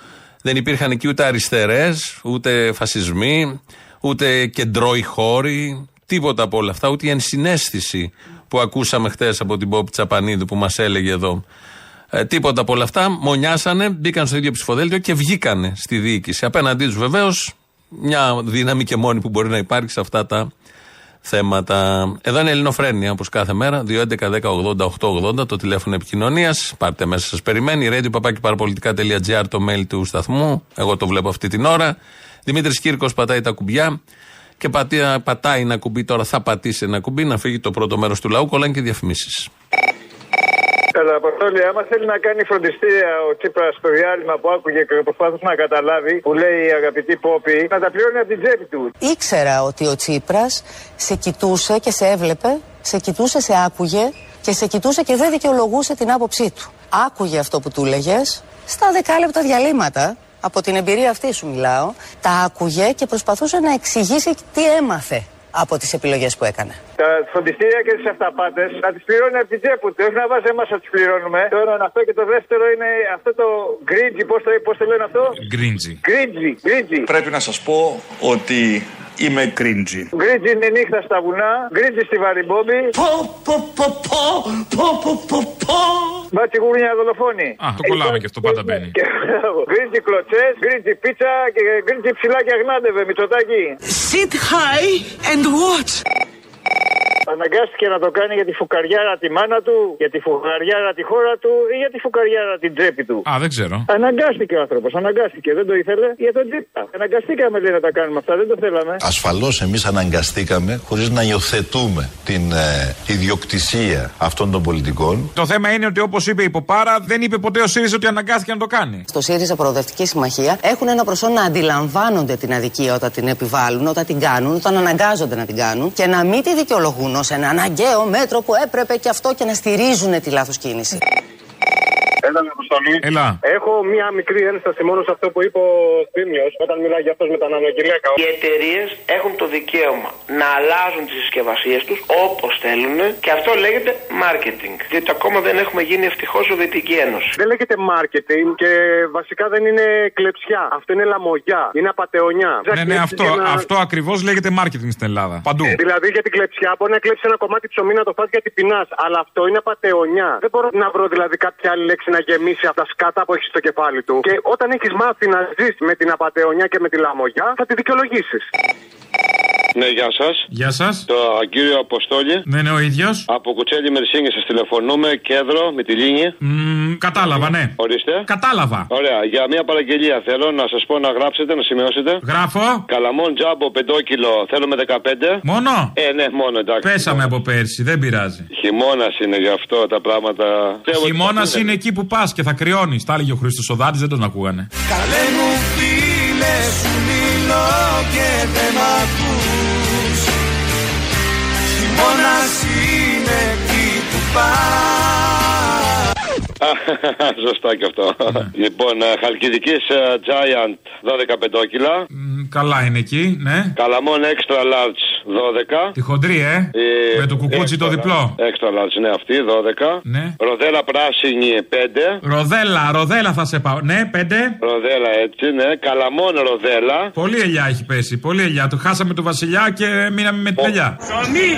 Δεν υπήρχαν εκεί ούτε αριστερές, ούτε φασισμοί, ούτε κεντρώοι χώροι, τίποτα από όλα αυτά, ούτε η ενσυναίσθηση που ακούσαμε χθε από την Πόπη Τσαπανίδου που μας έλεγε εδώ. Ε, τίποτα από όλα αυτά. Μονιάσανε, μπήκαν στο ίδιο ψηφοδέλτιο και βγήκανε στη διοίκηση. Απέναντί τους βεβαίως μια δύναμη και μόνη που μπορεί να υπάρχει σε αυτά τα θέματα. Εδώ είναι Ελληνοφρένια όπως κάθε μέρα. 2.11.10.80.880 το τηλέφωνο επικοινωνίας. Πάρτε μέσα, σας περιμένει. Radio παπάκι παραπολιτικά.gr το mail του σταθμού. Εγώ το βλέπω αυτή την ώρα. Δημήτρης Κύρκος πατάει τα κουμπιά. Και πατάει, πατάει ένα κουμπί τώρα, θα πατήσει ένα κουμπί να φύγει το πρώτο μέρος του λαού. Κολλάνε και διαφημίσεις. Καλά, Αποστόλη, άμα θέλει να κάνει φροντιστήρια ο Τσίπρας στο διάλειμμα που άκουγε και προσπάθησε να καταλάβει, που λέει η αγαπητή Πόπη, να τα πληρώνει από την τσέπη του. Ήξερα ότι ο Τσίπρας σε κοιτούσε και σε έβλεπε σε κοιτούσε, σε άκουγε και σε κοιτούσε και δεν δικαιολογούσε την άποψή του. Άκουγε αυτό που του έλεγε στα δεκάλεπτα διαλύματα. Από την εμπειρία αυτή σου μιλάω. Τα άκουγε και προσπαθούσε να εξηγήσει τι έμαθε από τις επιλογές που έκανε. Τα φροντιστήρια και τι αυταπάτες να τις πληρώνει από την τσέπη τους. Όχι να βάζει εμάς να τι πληρώνουμε. Το ένα είναι αυτό και το δεύτερο είναι αυτό το γκρίτζι. Πώς το, πώς το λένε αυτό; Γκρίντζι. Γκρίτζι. γκρίτζι. Πρέπει να σας πω ότι είμαι cringy. Γκρίτζι είναι νύχτα στα βουνά. Γκρίτζι στη βαριμπόμπη. Πω, πω, πω, πω, πω, πω, πω, πω. Μπάτσι γουρνιά δολοφόνη. Α, το κολλάμε και αυτό πάντα μπαίνει. Και μπράβο. Γκρίτζι κλωτσές, γκρίτζι πίτσα και γκρίτζι ψηλάκια γνάντευε. Μητσοτάκι. Sit high and watch. Αναγκάστηκε να το κάνει για τη φουκαριάρα τη μάνα του, για τη φουκαριάρα τη χώρα του ή για τη φουκαριάρα την τσέπη του. Α, δεν ξέρω. Αναγκάστηκε ο άνθρωπος, αναγκάστηκε. Δεν το ήθελε για τον τσίπα. Αναγκαστήκαμε λέει να τα κάνουμε αυτά, δεν το θέλαμε. Ασφαλώς εμείς αναγκαστήκαμε χωρίς να υιοθετούμε την ε, ιδιοκτησία αυτών των πολιτικών. Το θέμα είναι ότι όπως είπε η Ποπάρα, δεν είπε ποτέ ο ΣΥΡΙΖΑ ότι αναγκάστηκε να το κάνει. Στο ΣΥΡΙΖΑ Προοδευτική Συμμαχία έχουν ένα προσόν να αντιλαμβάνονται την αδικία όταν την επιβάλλουν, όταν την κάνουν, όταν αναγκάζονται να την κάνουν και να μην τη δικαιολογούν ως ένα αναγκαίο μέτρο που έπρεπε και αυτό και να στηρίζουν τη λάθος κίνηση. Έλα, Αποστολή. Έλα. Έχω μία μικρή ένσταση μόνο σε αυτό που είπε ο Θήμιο όταν μιλάει για αυτό με τα νανογυλαίκα. Οι εταιρείες έχουν το δικαίωμα να αλλάζουν τις συσκευασίες τους όπως θέλουν και αυτό λέγεται marketing. Διότι ακόμα δεν έχουμε γίνει ευτυχώς Σοβιετική Ένωση. Δεν λέγεται marketing και βασικά δεν είναι κλεψιά. Αυτό είναι λαμογιά. Είναι απαταιωνιά. Ναι, ναι, αυτό, αυτό ακριβώς λέγεται marketing στην Ελλάδα. Παντού. Δηλαδή για την κλεψιά μπορεί να κλέψει ένα κομμάτι ψωμί να το φας γιατί πεινάς. Αλλά αυτό είναι απαταιωνιά. Δεν μπορώ να βρω δηλαδή κάποια άλλη λέξη να γεμίσει από τα σκάτα που έχεις στο κεφάλι του. Και όταν έχεις μάθει να ζεις με την απαταιωνιά και με τη λαμογιά, θα τη δικαιολογήσεις. Ναι, γεια σας. Γεια σας. Το κύριο Αποστόλη. Ναι, ναι, ο ίδιος. Από Κουτσέλη Μερσίνη σας τηλεφωνούμε, κέντρο με τη λίνη. κατάλαβα, ναι. Ορίστε. Κατάλαβα. Ωραία, για μια παραγγελία θέλω να σας πω να γράψετε, να σημειώσετε. Γράφω. Καλαμόν τζάμπο 5 κιλο, θέλουμε 15. Μόνο; Ε, ναι, μόνο εντάξει. Πέσαμε από πέρσι, δεν πειράζει. Χειμώνας είναι γι' αυτό τα πράγματα. Χειμώνας είναι εκεί που πας και θα κρυώνεις. Τα έλεγε ο Χρήστο Οδάτης, δεν τον ακούγανε. Καλέ μου φίλε σου μιλώ Σωστά και αυτό. Λοιπόν, Χαλκιδικής Giant 12 πεντόκιλα. Καλά είναι εκεί, ναι. Καλαμόν Extra Large 12. Τη χοντρή, ε. Με το κουκούτσι το διπλό. Extra Large, ναι, αυτή 12. Ναι. Ροδέλα πράσινη 5. Ροδέλα, ροδέλα θα σε πάω. Ναι, πέντε. Ροδέλα έτσι, ναι. Καλαμόν ροδέλα. Πολύ ελιά έχει πέσει. Πολύ ελιά. Το χάσαμε το βασιλιά και μείναμε με την ελιά. Ψωμί,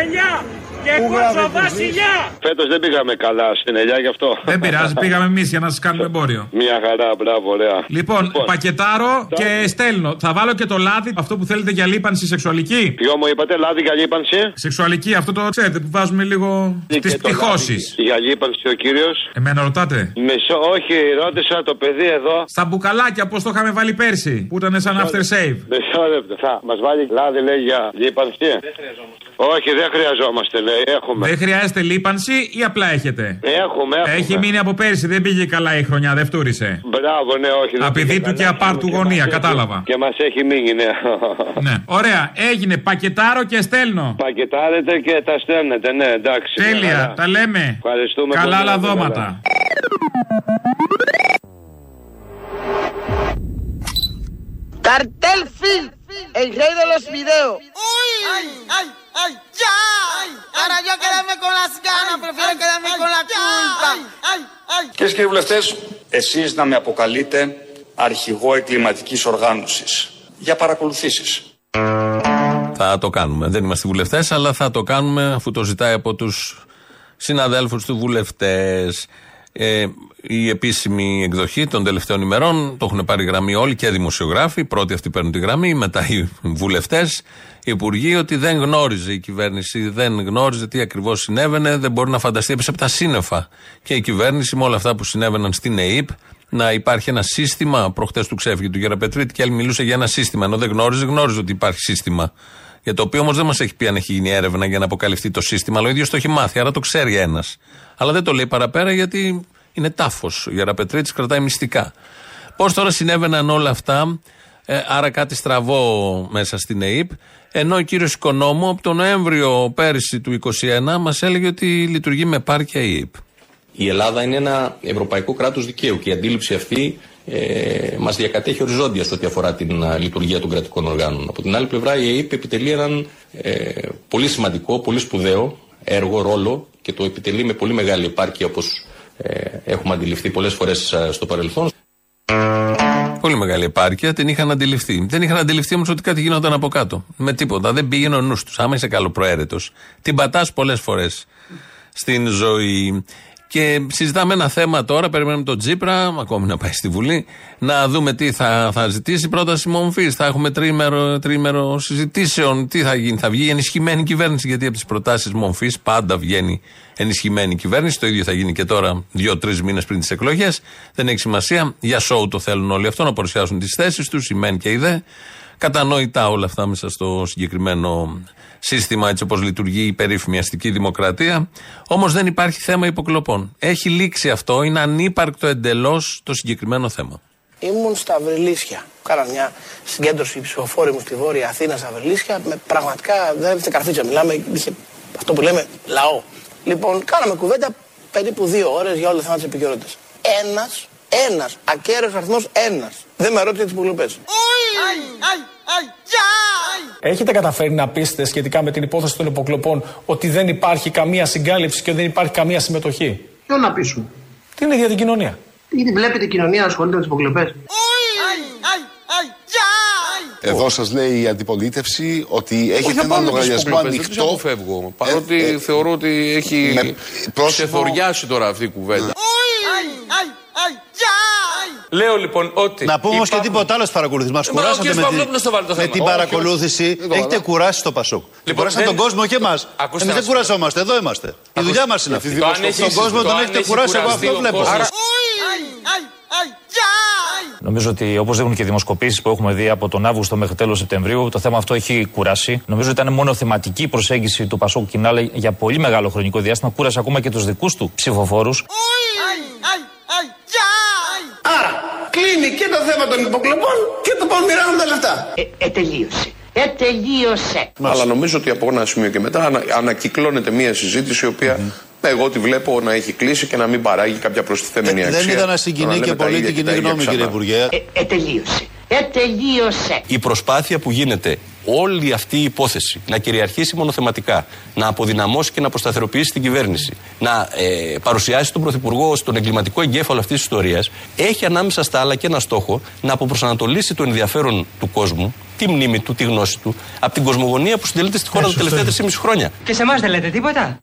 ελιά και κότσο βασιλιά Φέτος δεν πήγαμε καλά στην ελιά γι' αυτό. Δεν πειράζει, πήγαμε εμείς για να σας κάνουμε εμπόριο. Μια χαρά, μπράβο, ωραία. Λοιπόν, πακετάρω και στέλνω. Θα βάλω και το λάδι, αυτό που θέλετε για λίπανση σεξουαλική. Ποιο μου είπατε, λάδι για λίπανση. Σεξουαλική, αυτό το ξέρετε που βάζουμε λίγο Και τις το πτυχώσεις. λάδι Για λίπανση ο κύριος; Εμένα ρωτάτε. Μισό, όχι, ρώτησα το παιδί εδώ. Στα μπουκαλάκια, πώς το είχαμε βάλει πέρσι, που ήταν σαν after save. Μισό λεπτό. Θα μας βάλει λάδι, λέει για λίπανση. Δεν χρειαζόμαστε. Όχι, δεν χρειαζόμαστε, λέει. Έχουμε. Δεν χρειάζεται λίπανση ή απλά έχετε; Έχουμε, έχουμε. Έχει μείνει από πέρσι, δεν πήγε καλά η χρονιά, δεν φτούρισε. Μπράβο, ναι, όχι. δεν Απειδή πήγε του και καλά. απάρτου γωνία, κατάλαβα. Και μας έχει μείνει, ναι. Ναι. Ωραία, έγινε. Πακετάρω και στέλνω. Πακετάρετε και τα στέλνετε, ναι, εντάξει. μια Τέλεια, χαρά. τα λέμε. Ευχαριστούμε Καλά πολύ, λαδώματα. Cartel Film, el rey de los videos. ¡Uy! ¡Ay, ay, ay! ¡Ya! Para yo quedarme con las ganas, prefiero quedarme con la culpa. ¡Ay, ay! Κυρίες και κύριοι βουλευτές, εσείς να με αποκαλείτε αρχηγό εγκληματικής οργάνωσης. Για παρακολουθήσεις. Θα το κάνουμε. Δεν είμαστε βουλευτές, αλλά θα το κάνουμε αφού το ζητάει από τους συναδέλφους του βουλευτές. Ε, η επίσημη εκδοχή των τελευταίων ημερών το έχουν πάρει γραμμή όλοι και δημοσιογράφοι. Οι πρώτοι αυτοί παίρνουν τη γραμμή, μετά οι βουλευτές, οι υπουργοί, ότι δεν γνώριζε η κυβέρνηση, δεν γνώριζε τι ακριβώς συνέβαινε, δεν μπορεί να φανταστεί, έπεσε από τα σύννεφα. Και η κυβέρνηση με όλα αυτά που συνέβαιναν στην ΕΕΠ, να υπάρχει ένα σύστημα. Προχτές του ξέφυγε του Γεραπετρίτη και άλλη μιλούσε για ένα σύστημα. Ενώ δεν γνώριζε, γνώριζε ότι υπάρχει σύστημα. Για το οποίο όμως δεν μας έχει πει αν έχει γίνει έρευνα για να αποκαλυφθεί το σύστημα, αλλά ο ίδιος το έχει μάθει, άρα το ξέρει ένας. Αλλά δεν το λέει παραπέρα γιατί είναι τάφος. Ο Γεραπετρίτης κρατάει μυστικά. Πώς τώρα συνέβαιναν όλα αυτά, ε, άρα κάτι στραβό μέσα στην ΕΕΠ. Ενώ ο κύριος Οικονόμου από τον Νοέμβριο πέρυσι του 2021 μας έλεγε ότι λειτουργεί με πάρκια η ΕΕΠ. Η Ελλάδα είναι ένα ευρωπαϊκό κράτος δικαίου και η αντίληψη αυτή ε, μας διακατέχει οριζόντια σε ό,τι αφορά την α, λειτουργία των κρατικών οργάνων. Από την άλλη πλευρά, η ΕΕΠ επιτελεί έναν ε, πολύ σημαντικό, πολύ σπουδαίο έργο, ρόλο και το επιτελεί με πολύ μεγάλη επάρκεια όπως ε, έχουμε αντιληφθεί πολλές φορές στο παρελθόν. Πολύ μεγάλη επάρκεια, την είχαν αντιληφθεί. Δεν είχαν αντιληφθεί όμως ότι κάτι γινόταν από κάτω. Με τίποτα. Δεν πήγαινε ο νους τους. Άμα είσαι καλοπροαίρετος, την πατάς πολλές φορές στην ζωή. Και συζητάμε ένα θέμα τώρα, περιμένουμε τον Τζίπρα, ακόμη να πάει στη Βουλή, να δούμε τι θα, θα ζητήσει. Πρόταση μομφής. Θα έχουμε τρίμερο, τρίμερο συζητήσεων. Τι θα γίνει, θα βγει ενισχυμένη κυβέρνηση. Γιατί από τις προτάσεις μομφής πάντα βγαίνει ενισχυμένη κυβέρνηση. Το ίδιο θα γίνει και τώρα, δύο-τρεις μήνες πριν τις εκλογές. Δεν έχει σημασία. Για σοου το θέλουν όλοι αυτό, να παρουσιάσουν τις θέσεις τους, η μεν και η δε. Κατανοητά όλα αυτά μέσα στο συγκεκριμένο σύστημα, έτσι όπως λειτουργεί η περίφημη αστική δημοκρατία. Όμως δεν υπάρχει θέμα υποκλοπών. Έχει λήξει αυτό, είναι ανύπαρκτο εντελώς το συγκεκριμένο θέμα. Ήμουν στα Βρυλίσια. Κάνα μια συγκέντρωση ψηφοφόρη μου στη Βόρεια Αθήνα στα Βρυλίσια. Με πραγματικά δεν έπεφτε καρφίτσα. Μιλάμε, είχε αυτό που λέμε λαό. Λοιπόν, κάναμε κουβέντα περίπου δύο ώρες για όλα τα θέματα της επικαιρότητας. Ένας, ένας, ακέραιος αριθμός ένας. Δεν με ρώτησε τι υποκλοπέ. Έχετε καταφέρει να πείσετε σχετικά με την υπόθεση των υποκλοπών ότι δεν υπάρχει καμία συγκάλυψη και δεν υπάρχει καμία συμμετοχή; Ποιο να πείσουμε; Την ίδια την κοινωνία. Ήδη βλέπετε η κοινωνία να ασχολείται με τις υποκλοπές; Εδώ σας λέει η αντιπολίτευση ότι έχετε έναν πάνω τις λογαριασμό υποκλοπές, Δεν τις ανοιχτό. αποφεύγω. Παρότι Ε, ε, θεωρώ ότι έχει με πρόσημο- ξεθοριάσει τώρα αυτή η κουβέντα. Λέω λοιπόν ότι. Να πούμε όμως και υπάρχουν- τίποτα άλλο στου παρακολουθήσει. Μα Ε, μα ο κουράσατε κύριος με, Παυλόπουλος το βάλει το με θέμα. την Όχι, παρακολούθηση. όχι. Δεν το Έχετε βάλα. κουράσει το Πασόκ. Λοιπόν, κουράσατε δεν- τον κόσμο και εμάς. Ακούστε Εμείς να δεν σου κουρασόμαστε. Εδώ είμαστε. Η δουλειά μας είναι αυτή. Το αν έχεις- Τον κόσμο το τον αν έχετε έχει κουράσει. Εγώ κουραστεί αυτό ο βλέπω. κόσμος. Άρα- Νομίζω ότι όπως δείχνουν και οι δημοσκοπήσεις που έχουμε δει από τον Αύγουστο μέχρι τέλος Σεπτεμβρίου, το θέμα αυτό έχει κουράσει. Νομίζω ότι ήταν μόνο θεματική προσέγγιση του Πασόκ Κινάλε για πολύ μεγάλο χρονικό διάστημα. Κούρασε ακόμα και τους δικούς του ψηφοφόρους. Άρα, κλείνει και το θέμα των υποκλοπών και το πώς μοιράζουν τα λεφτά. Ε, τελείωσε. Ε, τελείωσε. Αλλά νομίζω ότι από ένα σημείο και μετά ανα, ανακυκλώνεται μια συζήτηση η οποία εγώ τη βλέπω να έχει κλείσει και να μην παράγει κάποια προστιθέμενη Ε, αξία. Δεν είδα να συγκινεί λέμε και τα πολύ ίδια την και τα κοινή ίδια γνώμη, ξανά. κύριε Υπουργέ. Ε, τελείωσε. Ε, τελείωσε. Η προσπάθεια που γίνεται όλη αυτή η υπόθεση να κυριαρχήσει μονοθεματικά, να αποδυναμώσει και να αποσταθεροποιήσει την κυβέρνηση, να ε, παρουσιάσει τον Πρωθυπουργό ως τον εγκληματικό εγκέφαλο αυτής της ιστορίας, έχει ανάμεσα στα άλλα και ένα στόχο να αποπροσανατολίσει το ενδιαφέρον του κόσμου, τη μνήμη του, τη γνώση του, από την κοσμογονία που συντελείται στη χώρα τα τελευταία 3,5 χρόνια. Και σε εμάς δεν λέτε τίποτα;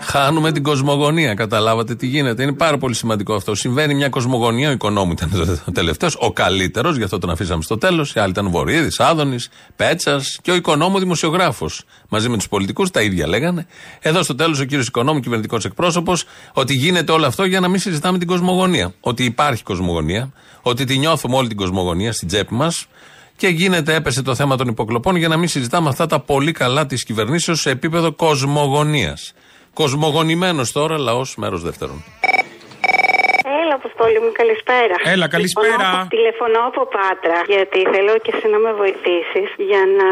Χάνουμε την κοσμογονία. Καταλάβατε τι γίνεται. Είναι πάρα πολύ σημαντικό αυτό. Συμβαίνει μια κοσμογονία. Ο οικονόμου ήταν ο τελευταίος, ο καλύτερος, γι' αυτό τον αφήσαμε στο τέλος. Οι άλλοι ήταν Βορύδης, Άδωνης, Πέτσας και ο οικονόμου δημοσιογράφος. Μαζί με τους πολιτικούς τα ίδια λέγανε. Εδώ στο τέλος ο κύριος Οικονόμου, κυβερνητικός εκπρόσωπος, ότι γίνεται όλο αυτό για να μην συζητάμε την κοσμογονία. Ότι υπάρχει κοσμογονία, ότι τη νιώθουμε όλη την κοσμογονία στην τσέπη μας. Και γίνεται, έπεσε το θέμα των υποκλοπών για να μην συζητάμε αυτά τα πολύ καλά της κυβερνήσεως σε επίπεδο κοσμογονίας. Κοσμογονημένος τώρα λαός μέρος δεύτερον. Έλα, Αποστόλη μου, καλησπέρα. Έλα, καλησπέρα. Τηλεφωνώ από- Τηλεφωνώ από Πάτρα, γιατί θέλω και εσύ να με βοηθήσεις για να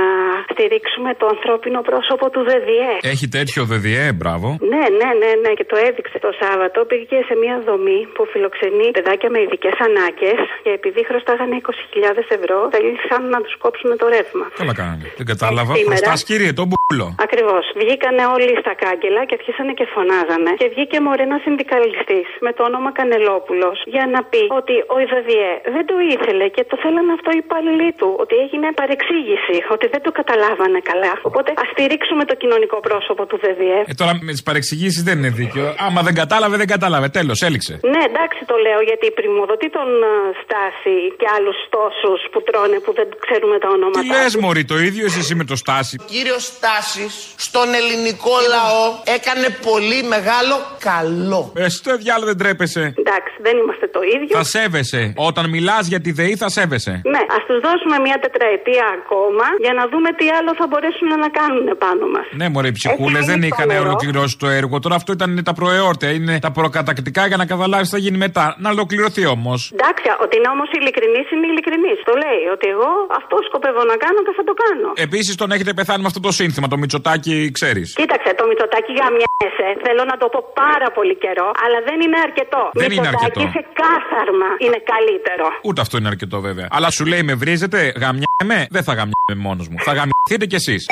στηρίξουμε το ανθρώπινο πρόσωπο του ΔΔΕ. Έχει τέτοιο ΔΔΕ, μπράβο. Ναι, ναι, ναι, ναι, και το έδειξε. Το Σάββατο πήγε σε μια δομή που φιλοξενεί παιδάκια με ειδικές ανάγκες και επειδή χρωστάγανε 20.000 ευρώ, θέλησαν να τους κόψουν το ρεύμα. Καλά κάνανε. Δεν κατάλαβα. σήμερα. Χρωστάς κύριε, τον μπουλό. Ακριβώς. Βγήκανε όλοι στα κάγκελα και αρχίσανε και φωνάζανε. Και βγήκε μωρέ ένα συνδικαλιστής με το όνομα Κανελόπουλο για να πει ότι ο ΙΔΔΙΕ δεν το ήθελε και το θέλανε αυτό οι υπάλληλοι του. Ότι έγινε παρεξήγηση. Ότι δεν το καταλάβανε καλά. Οπότε ας στηρίξουμε το κοινωνικό πρόσωπο του ΔΔΙΕ. Ε, τώρα με τις παρεξηγήσεις δεν είναι δίκαιο. Άμα δεν κατάλαβε, δεν κατάλαβε. Τέλος, έληξε. Ναι, εντάξει το λέω γιατί η πρημοδοτεί τον ε, Στάση και άλλους τόσους που τρώνε που δεν ξέρουμε τα ονόματα. Τι λες, Μωρή, το ίδιο είσαι εσύ με το Στάση; Κύριος Στάσης στον ελληνικό λαό έκανε πολύ μεγάλο καλό. Ε, στο διάλογο δεν τρέπεσαι. Εντάξει, δεν είμαστε το ίδιο. Θα σέβεσαι. Όταν μιλάς για τη ΔΕΗ, θα σέβεσαι. Ναι, ας τους δώσουμε μια τετραετία ακόμα για να δούμε τι άλλο θα μπορέσουν να κάνουν πάνω μας. Ναι, μωρέ, οι ψυχούλες Έχει δεν γίνει είχαν το νερό. ολοκληρώσει το έργο. Τώρα αυτό ήταν τα προεόρτια, είναι τα προκατακτικά για να καταλάβεις τι θα γίνει μετά. Να ολοκληρωθεί όμως. Εντάξει, ότι είναι όμως ειλικρινής είναι ειλικρινής. Το λέει ότι εγώ αυτό σκοπεύω να κάνω και θα το κάνω. Επίσης τον έχετε πεθάνει με αυτό το σύνθημα, το Μητσοτάκι, ξέρεις. Κοίταξε, το Μητσοτάκι γαμιέσαι. Θέλω να το πω πάρα πολύ καιρό, αλλά δεν είναι αρκετό. Δεν είναι Μητσοτάκη αρκετό. σε κάθαρμα είναι καλύτερο. Ούτε αυτό είναι αρκετό βέβαια. Αλλά σου λέει με βρίζετε, γαμιέμαι, δεν θα γαμιέμαι μόνος μου. Θα γαμιεθείτε κι εσείς.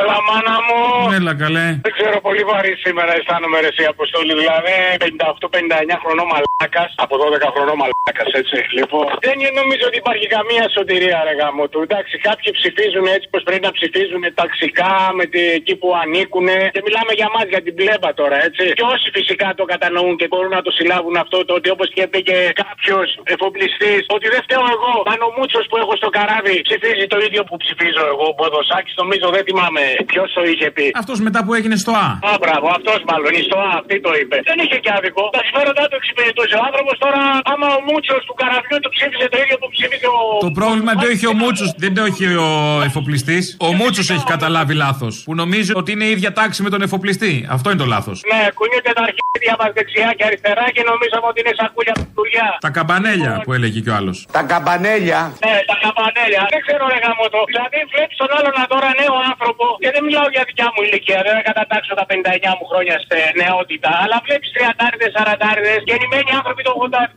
Έλα, μάνα μου. Έλα καλέ. Δεν ξέρω, πολύ βαρύ σήμερα αισθάνομαι ρε εσύ Αποστόλη. Δηλαδή 58-59 χρονών μαλάκας. Από 12 χρονών μαλάκας, έτσι. Λοιπόν, δεν νομίζω ότι υπάρχει καμία σωτηρία, ρε γάμο του. Εντάξει, κάποιοι ψηφίζουν έτσι πως πρέπει να ψηφίζουν ταξικά με τη, εκεί που ανήκουν. Και μιλάμε για μας για την πλέμπα τώρα, έτσι. Και όσοι φυσικά το κατανοούν και μπορούν να το συλλάβουν αυτό, το ότι όπως και είπε και κάποιος εφοπλιστής, ότι δεν φταίω εγώ. Αν ο Μούτσος που έχω στο καράβι ψηφίζει το ίδιο που ψηφίζω εγώ, ο Μποδοσάκη, νομίζω δεν θυμάμαι ποιος το είχε πει; Αυτός μετά που έγινε στο Α. Α, μπράβο, αυτός μάλλον, η ΣΤΟΑ, αυτή το είπε. Δεν είχε και άδικο. Τα συμφέροντά του εξυπηρετούσε ο άνθρωπος. Τώρα, άμα ο Μούτσος του καραβιού του ψήφισε το ίδιο που ψήφισε ο. Το πρόβλημα δεν το έχει ο Μούτσος, δεν το έχει ο εφοπλιστής. Ο Μούτσος έχει καταλάβει λάθος. Που νομίζει ότι είναι η ίδια τάξη με τον εφοπλιστή. Αυτό είναι το λάθος. Ναι, κουνιούνται τα αρχίδια μας δεξιά και αριστερά και νομίζαμε ότι είναι σακούλια πουλιά. Τα καμπανέλια που έλεγε κι ο άλλος. Τα καμπανέλια. Ναι, τα καμπανέλια. Δεν ξέρω, ρε γαμότο. Δηλαδή, βλέπεις τον άλλον να τώρα νέο άνθρωπο και δεν μιλάω για δικιά μου ηλικία. Δεν θα κατατάξω τα 59 μου χρόνια σε νεότητα. Αλλά βλέπεις 30, 40, γεννημένοι άνθρωποι το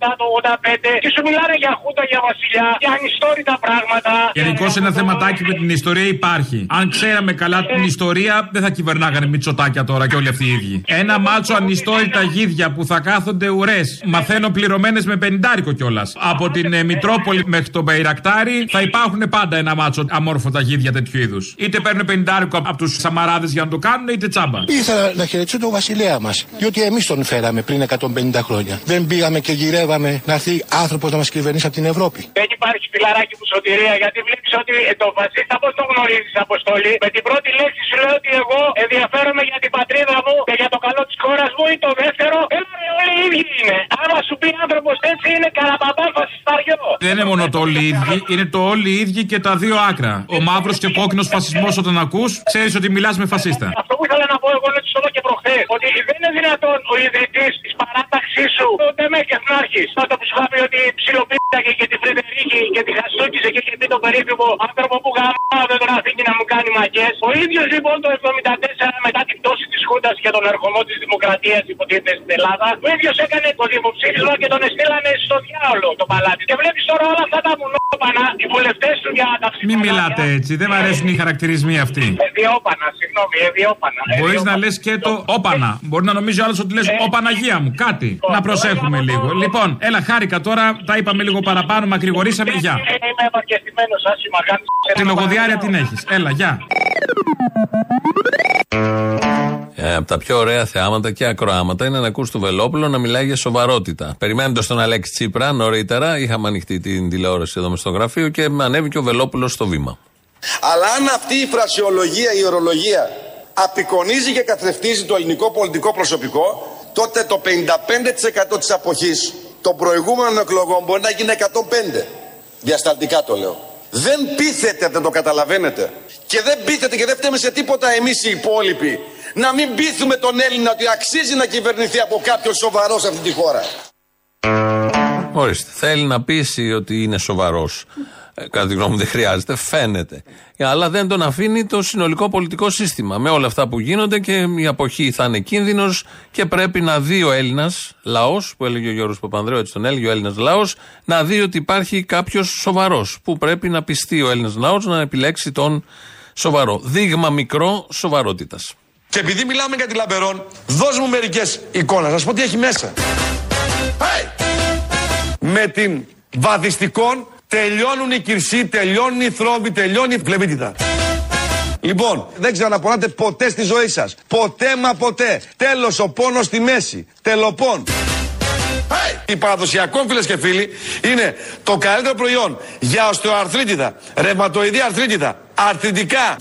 87, το 85 και σου μιλάνε για χούτα, για βασιλιά, για ανιστόρυτα πράγματα. Γενικώ ένα θεματάκι με την ιστορία υπάρχει. Αν ξέραμε καλά την ιστορία, δεν θα κυβερνάγανε μυτσοτάκια τώρα και όλοι αυτοί οι ίδιοι. Ένα μάτσο ανιστόρυτα γίδια που θα κάθονται ουρές. Μαθαίνω πληρωμένες με πενιντάρικο κιόλας. Από την ε, Μητρόπολη μέχρι τον Πεϊρακτάρι θα υπάρχουν πάντα ένα μάτσο αμόρφωτα γίδια τέτοιου είδους. Είτε παίρνουν πενιντάρικο από τους Σαμαράδες για να το κάνουν, είτε τσάμπα. Ήθελα να χαιρετήσω τον βασιλέα μας. Διότι εμείς τον φέραμε πριν 150 χρόνια. Δεν πήγαμε και γυρεύαμε να έρθει άνθρωπος να μας κυβερνήσει από την Ευρώπη. Δεν υπάρχει φιλαράκι μου σωτηρία γιατί βλέπεις ότι ε, το φασίστα πώς το γνωρίζεις Αποστολή. Με την πρώτη λέξη σου λέω ότι εγώ ενδιαφέρομαι για την πατρίδα μου και για το καλό της χώρας μου ή το δεύτερο. Έλα ρε, όλοι οι ίδιοι είναι. Άμα σου πει άνθρωπος έτσι είναι καραπαπάς φασισταριό. Δεν είναι μόνο το όλοι οι ίδιοι, είναι το όλοι οι ίδιοι και τα δύο άκρα. Ο μαύρος και κόκκινος φασισμός όταν ακούς, ξέρεις ότι μιλάς με φασίστα. Αυτό που ήθελα να πω εγώ είναι ότι στο είπα και προχθές. Ότι δεν είναι δυνατόν ο ιδρυτής της παράταξής σου, ο Ντεμέ και Εθνάρχης, τότε που σου είχα πει ότι ψιλοπίταγε και τη Φρεντερίκη και τη Χαστούκησε και είχε πει τον περίφημο άνθρωπο που γαμάω δεν τον αφήνει να μου κάνει μακέ. Ο ίδιος λοιπόν το 74 μετά την πτώση της Χούντας και τον ερχομό της Δημοκρατίας υποτίθεται στην Ελλάδα, ο ίδιος έκανε το δημοψήφισμα και τον εστήλανε στο διάολο το παλάτι. Και βλέπεις τώρα όλα αυτά τα μουνόπανα, οι βουλευτές του για τα Μην μιλάτε έτσι, δεν μ' αρέσουν οι χαρακτηρισμοί αυτοί. Εδιόπανα, συγγνώμη, εδιόπανα. Μπορεί να λε και το όπανα. Μπορεί να νομίζει ο άλλο ότι λε Ω Παναγία μου, κάτι. Να προσέχουμε λίγο. Λοιπόν, έλα, χάρηκα τώρα, τα είπαμε λίγο παραπάνω, μακρηγορήσαμε. Γεια. Είμαι επαρκεστημένο, άσχημα κάνει. Την λογοδιάρεια την έχει. Έλα, γεια. Ε, από τα πιο ωραία θεάματα και ακροάματα είναι να ακούς του Βελόπουλο να μιλάει για σοβαρότητα. Περιμένοντα τον Αλέξη Τσίπρα νωρίτερα, είχαμε ανοιχτεί την τηλεόραση εδώ με στο γραφείο και ανέβηκε ο Βελόπουλο στο βήμα. Αλλά αν αυτή η φρασιολογία, η ορολογία απεικονίζει και καθρεφτίζει το ελληνικό πολιτικό προσωπικό, τότε το 55% της αποχής των προηγούμενων εκλογών μπορεί να γίνει 105. Διασταλτικά το λέω. Δεν πείθεται, δεν το καταλαβαίνετε. Και δεν πείθεται και δεν φταίμε σε τίποτα εμείς οι υπόλοιποι να μην πείθουμε τον Έλληνα ότι αξίζει να κυβερνηθεί από κάποιον σοβαρός σε αυτή τη χώρα. Ορίστε. Θέλει να πείσει ότι είναι σοβαρός. Ε, κατά τη γνώμη μου δεν χρειάζεται, φαίνεται. Αλλά δεν τον αφήνει το συνολικό πολιτικό σύστημα. Με όλα αυτά που γίνονται και η αποχή θα είναι κίνδυνος και πρέπει να δει ο Έλληνας λαός, που έλεγε ο Γιώργος Παπανδρέου, έτσι τον έλεγε ο Έλληνας λαός, να δει ότι υπάρχει κάποιος σοβαρός. Που πρέπει να πειστεί ο Έλληνας λαός να επιλέξει τον σοβαρό. Δείγμα μικρό σοβαρότητας. Και επειδή μιλάμε για τη Λαμπερόν, δώσ' μου μερικές εικόνες, να σας πω τι έχει μέσα. Hey! Με την βαδιστικών τελειώνουν οι κυρσοί, τελειώνουν οι θρόμβοι, τελειώνει η φλεβίτιδα. Λοιπόν, δεν ξαναπονάτε ποτέ στη ζωή σας. Ποτέ μα ποτέ. Τέλος ο πόνος στη μέση. Τελοπών. Hey! Η παραδοσιακό φίλες και φίλοι είναι το καλύτερο προϊόν για οστεοαρθρίτιδα, ρευματοειδή αρθρίτιδα, αρθριτικά.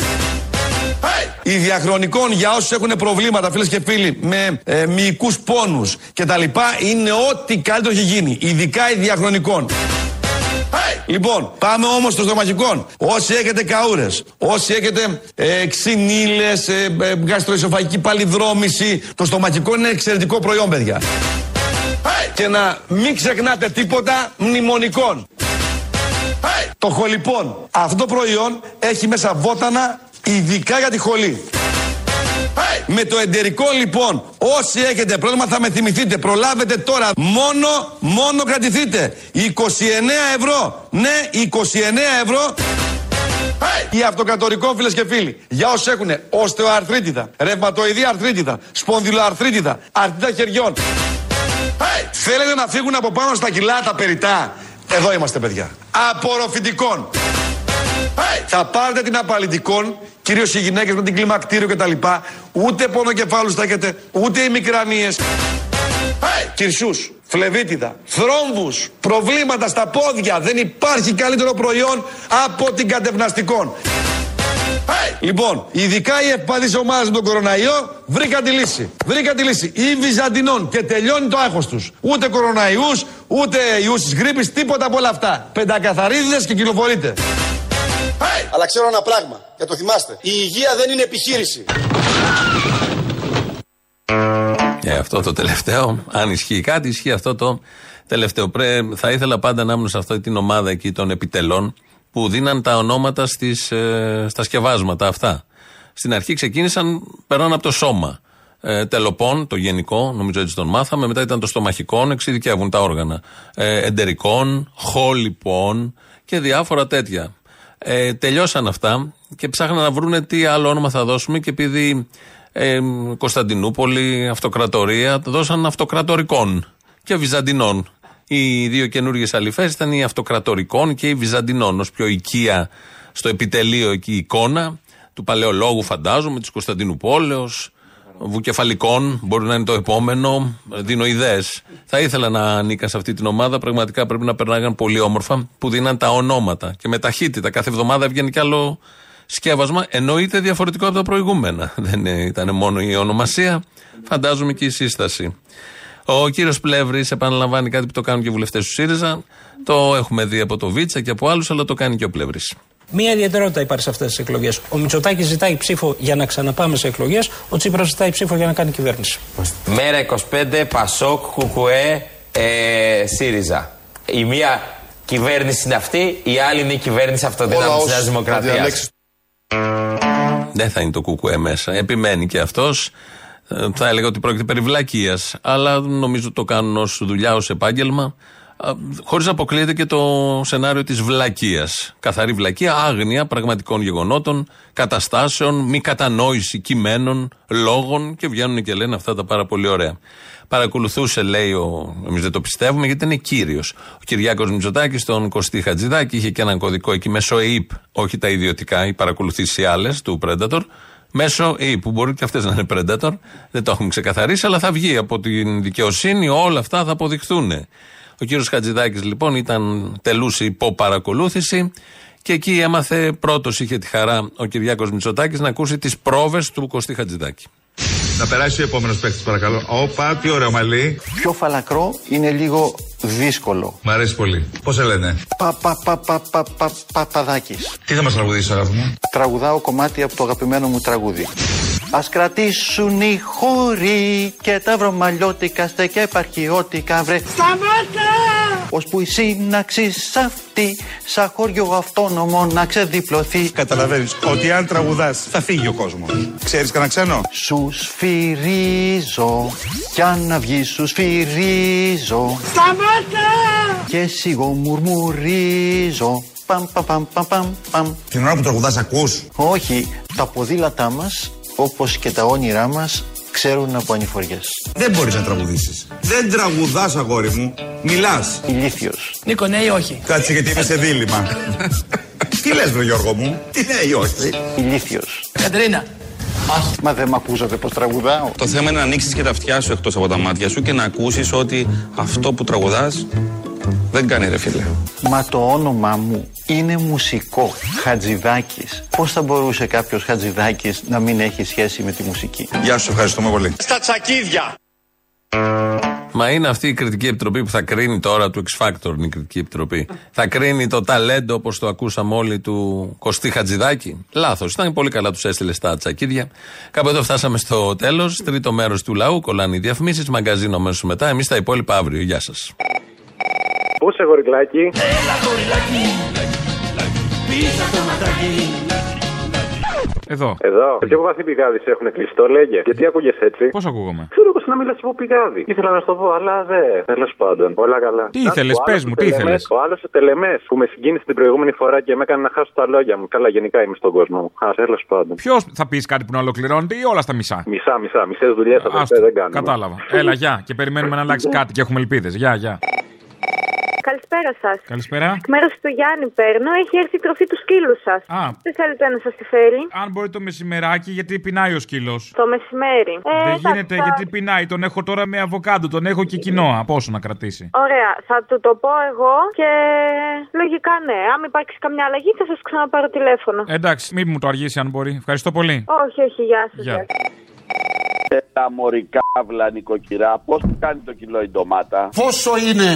Hey! Η διαχρονικών για όσους έχουν προβλήματα, φίλες και φίλοι, με ε, μυϊκούς πόνους κτλ. είναι ό,τι καλύτερο έχει γίνει. Ειδικά η διαχρονικών. Λοιπόν, πάμε όμως στο στομαχικών. Όσοι έχετε καούρες, όσοι έχετε ε, ξυνήλες, ε, ε, γαστροεσοφαγική παλιδρόμηση, το στομαχικό είναι εξαιρετικό προϊόν, παιδιά. Και να μην ξεχνάτε τίποτα μνημονικών. Το χολιπών. Αυτό το προϊόν έχει μέσα βότανα ειδικά για τη χολή. Με το εντερικό λοιπόν, όσοι έχετε πρόβλημα θα με θυμηθείτε. Προλάβετε τώρα. Μόνο, μόνο κρατηθείτε. 29 ευρώ. Ναι, 29 ευρώ. Η αυτοκρατορικό φίλες και φίλοι, για όσους έχουν οστεοαρθρίτιδα, ρευματοειδή αρθρίτιδα, σπονδυλοαρθρίτιδα, αρθρίτιδα χεριών. Θέλετε να φύγουν από πάνω στα κιλά τα περιτά; Εδώ είμαστε παιδιά. Απορροφητικών. Θα πάρετε την απαλλητικών, κυρίως οι γυναίκες με την κλιμακτήριο κτλ. Ούτε πονοκεφάλους θα έχετε, ούτε οι μικρανίες. Κυρσούς, φλεβίτιδα, θρόμβους, προβλήματα στα πόδια. Δεν υπάρχει καλύτερο προϊόν από την κατευναστικών. Λοιπόν, ειδικά οι ευπαθείς ομάδες με τον κοροναϊό βρήκαν τη λύση. Βρήκαν τη λύση. Ή Βυζαντινών και τελειώνει το άγχος τους. Ούτε κοροναϊούς, ούτε ιούς της γρήπης, τίποτα από όλα αυτά. Πεντακαθαρίδες και κυκλοφορείτε. Αλλά ξέρω ένα πράγμα, και το θυμάστε. Η υγεία δεν είναι επιχείρηση. Ε, αυτό το τελευταίο, αν ισχύει κάτι, ισχύει αυτό το τελευταίο. Πρέ, θα ήθελα πάντα να ήμουν σε αυτή την ομάδα εκεί των επιτελών που δίναν τα ονόματα στις, ε, στα σκευάσματα αυτά. Στην αρχή ξεκίνησαν, περνάνε από το σώμα. Ε, τελοπών, το γενικό, νομίζω έτσι τον μάθαμε. Μετά ήταν το στομαχικών, εξειδικεύουν τα όργανα. Ε, εντερικών, χόλιπων και διάφορα τέτοια. Ε, τελειώσαν αυτά και ψάχναν να βρούνε τι άλλο όνομα θα δώσουμε και επειδή ε, Κωνσταντινούπολη, Αυτοκρατορία, δώσαν Αυτοκρατορικών και Βυζαντινών. Οι δύο καινούργιες αληφέ ήταν οι Αυτοκρατορικών και οι Βυζαντινών, ως πιο οικία στο επιτελείο εκεί εικόνα του παλαιολόγου, φαντάζομαι, της Κωνσταντινούπολεως, Βουκεφαλικών, μπορεί να είναι το επόμενο. Δίνω ιδέες. Θα ήθελα να ανήκα σε αυτή την ομάδα. Πραγματικά πρέπει να περνάγαν πολύ όμορφα που δίναν τα ονόματα και με ταχύτητα. Κάθε εβδομάδα βγαίνει κι άλλο σκεύασμα. Εννοείται διαφορετικό από τα προηγούμενα. Δεν ήταν μόνο η ονομασία, φαντάζομαι και η σύσταση. Ο κύριος Πλεύρης επαναλαμβάνει κάτι που το κάνουν και οι βουλευτές του ΣΥΡΙΖΑ. Το έχουμε δει από το Βίτσα και από άλλους, αλλά το κάνει και ο Πλεύρης. Μία ιδιαιτερότητα υπάρχει σε αυτές τις εκλογές. Ο Μητσοτάκης ζητάει ψήφο για να ξαναπάμε σε εκλογές, ο Τσίπρας ζητάει ψήφο για να κάνει κυβέρνηση. Μέρα 25, Πασόκ, Κουκουέ, ε, ΣΥΡΙΖΑ. Η μία κυβέρνηση είναι αυτή, η άλλη είναι η κυβέρνηση αυτοδύναμης της Νέας Δημοκρατίας. Δεν θα είναι το κουκουέ μέσα. Επιμένει και αυτός. Θα έλεγα ότι πρόκειται περί βλακείας, αλλά νομίζω το κάνουν ως δουλειά, ως επάγγελμα. Χωρίς να αποκλείεται και το σενάριο της βλακείας. Καθαρή βλακεία, άγνοια πραγματικών γεγονότων, καταστάσεων, μη κατανόηση κειμένων, λόγων και βγαίνουν και λένε αυτά τα πάρα πολύ ωραία. Παρακολουθούσε, λέει, ο, εμείς δεν το πιστεύουμε, γιατί είναι κύριος. Ο Κυριάκος Μητσοτάκης, τον Κωστή Χατζηδάκη, είχε και έναν κωδικό εκεί μέσω ΕΙΠ, όχι τα ιδιωτικά, οι παρακολουθήσει άλλες του Predator, μέσω ΕΙΠ, που μπορεί και αυτές να είναι Predator, δεν το έχουμε ξεκαθαρίσει, αλλά θα βγει από την δικαιοσύνη, όλα αυτά θα αποδειχθούν. Ο κύριος Χατζηδάκης λοιπόν ήταν τελούσε υπό παρακολούθηση και εκεί έμαθε πρώτος είχε τη χαρά ο Κυριάκος Μητσοτάκης να ακούσει τις πρόβες του Κωστή Χατζηδάκη. Να περάσει ο επόμενος παίκτης, παρακαλώ. Όπα, τι ωραίο μαλλί. Πιο φαλακρό είναι λίγο δύσκολο. Μ' αρέσει πολύ. Πώς σε λένε, Πα, πα, πα, πα, πα, πα, παπαδάκης. Τι θα μας τραγουδήσει, αγάπη μου; Τραγουδάω κομμάτι από το αγαπημένο μου τραγούδι. Ας κρατήσουν οι χώροι και τα βρωμαλιώτικα στεκιά επαρχιώτικα βρε. Σταμάτα! Ώσπου η σύνταξη αυτή σαν χωριό αυτόνομο να ξεδιπλωθεί. Καταλαβαίνεις ότι αν τραγουδάς θα φύγει ο κόσμος. Ξέρεις κανένα ξένο; Σους σφυρίζω κι αν να βγει σους σφυρίζω Σταμάτα! και σιγό μουρμουρίζω. Παμ, παμ, παμ, παμ, παμ, παμ. Την ώρα που τραγουδάς, ακούς; Όχι, τα ποδήλατά μας, όπως και τα όνειρά μας, ξέρουν από ανηφοριές. Δεν μπορείς να τραγουδήσεις. Δεν τραγουδάς, αγόρι μου. Μιλάς. Ηλίθιος. Νίκο, ναι ή όχι; Κάτσε γιατί είμαι σε δίλημα. Τι λες βρε Γιώργο μου, τι ναι ή όχι; Ηλίθιος. Κατερίνα. Μα δεν μ' ακούσατε πως τραγουδάω. Το θέμα είναι να ανοίξεις και τα αυτιά σου εκτός από τα μάτια σου και να ακούσεις ότι αυτό που τραγουδάς Δεν κάνει ρε φίλε. Μα το όνομά μου είναι μουσικό. Χατζηδάκης. Πώς θα μπορούσε κάποιος Χατζηδάκης να μην έχει σχέση με τη μουσική; Γεια σου, ευχαριστούμε πολύ. Στα τσακίδια. Μα είναι αυτή η κριτική επιτροπή που θα κρίνει τώρα του X Factor, είναι η κριτική επιτροπή. θα κρίνει το ταλέντο όπως το ακούσαμε όλοι του Κωστή Χατζηδάκη. Λάθος. Ήταν πολύ καλά, τους έστειλε στα τσακίδια. Κάπου εδώ φτάσαμε στο τέλος. Τρίτο μέρος του λαού. Κολλάνε οι διαφημίσεις. Μαγκαζίνο αμέσως μετά. Εμείς τα υπόλοιπα αύριο. Γεια σας. Πού είσαι γοριλάκι. Έλα γοριλάκι, πίσα το ματάκι. Εδώ. Εδώ. Σε ποιο βαθύ πηγάδι σε έχουν κλειστό, λέγε. Γιατί ακούγες έτσι; Πώς ακούγομαι; Ξέρω εγώ να μιλάς από πηγάδι. Ήθελα να σου το πω, αλλά δεν. Τέλος πάντων. Όλα καλά. Τι ήθελες, πες μου, τι ήθελες; Ο άλλος ο τελεμές που με συγκίνησε την προηγούμενη φορά και με έκανε να χάσω τα λόγια μου. Καλά, γενικά είμαι στον κόσμο μου. Α, τέλος πάντων. Ποιος θα πεις κάτι που να ολοκληρώνεται ή όλα στα μισά; Μισά, μισά. Μισές δουλειές θα Άστο, δεν κάνουμε. Κατάλαβα. Έλα, γεια. Και περιμένουμε να αλλάξει κάτι και έχουμε ελπίδες. Γεια, γεια. Καλησπέρα σας. Καλησπέρα. Μέρο του Γιάννη παίρνω. Έχει έρθει η τροφή του σκύλου σας. Α. Τι θέλετε να σας τη φέρει. Αν μπορεί το μεσημεράκι, γιατί πεινάει ο σκύλος. Το μεσημέρι. Ε, Δεν εντάξει, γίνεται θα- γιατί πεινάει. Τον έχω τώρα με αβοκάντο, τον έχω και κοινό. Πόσο να κρατήσει. Ωραία, θα του το πω εγώ και λογικά ναι. Αν υπάρξει καμιά αλλαγή θα σας ξαναπάρω τηλέφωνο. Εντάξει, μην μου το αργήσει αν μπορεί. Ευχαριστώ πολύ. Όχι, όχι, γεια σας. Γεια. Τα μωρικά νοικοκυρά, πώς κάνει το κιλό η ντομάτα; Πόσο είναι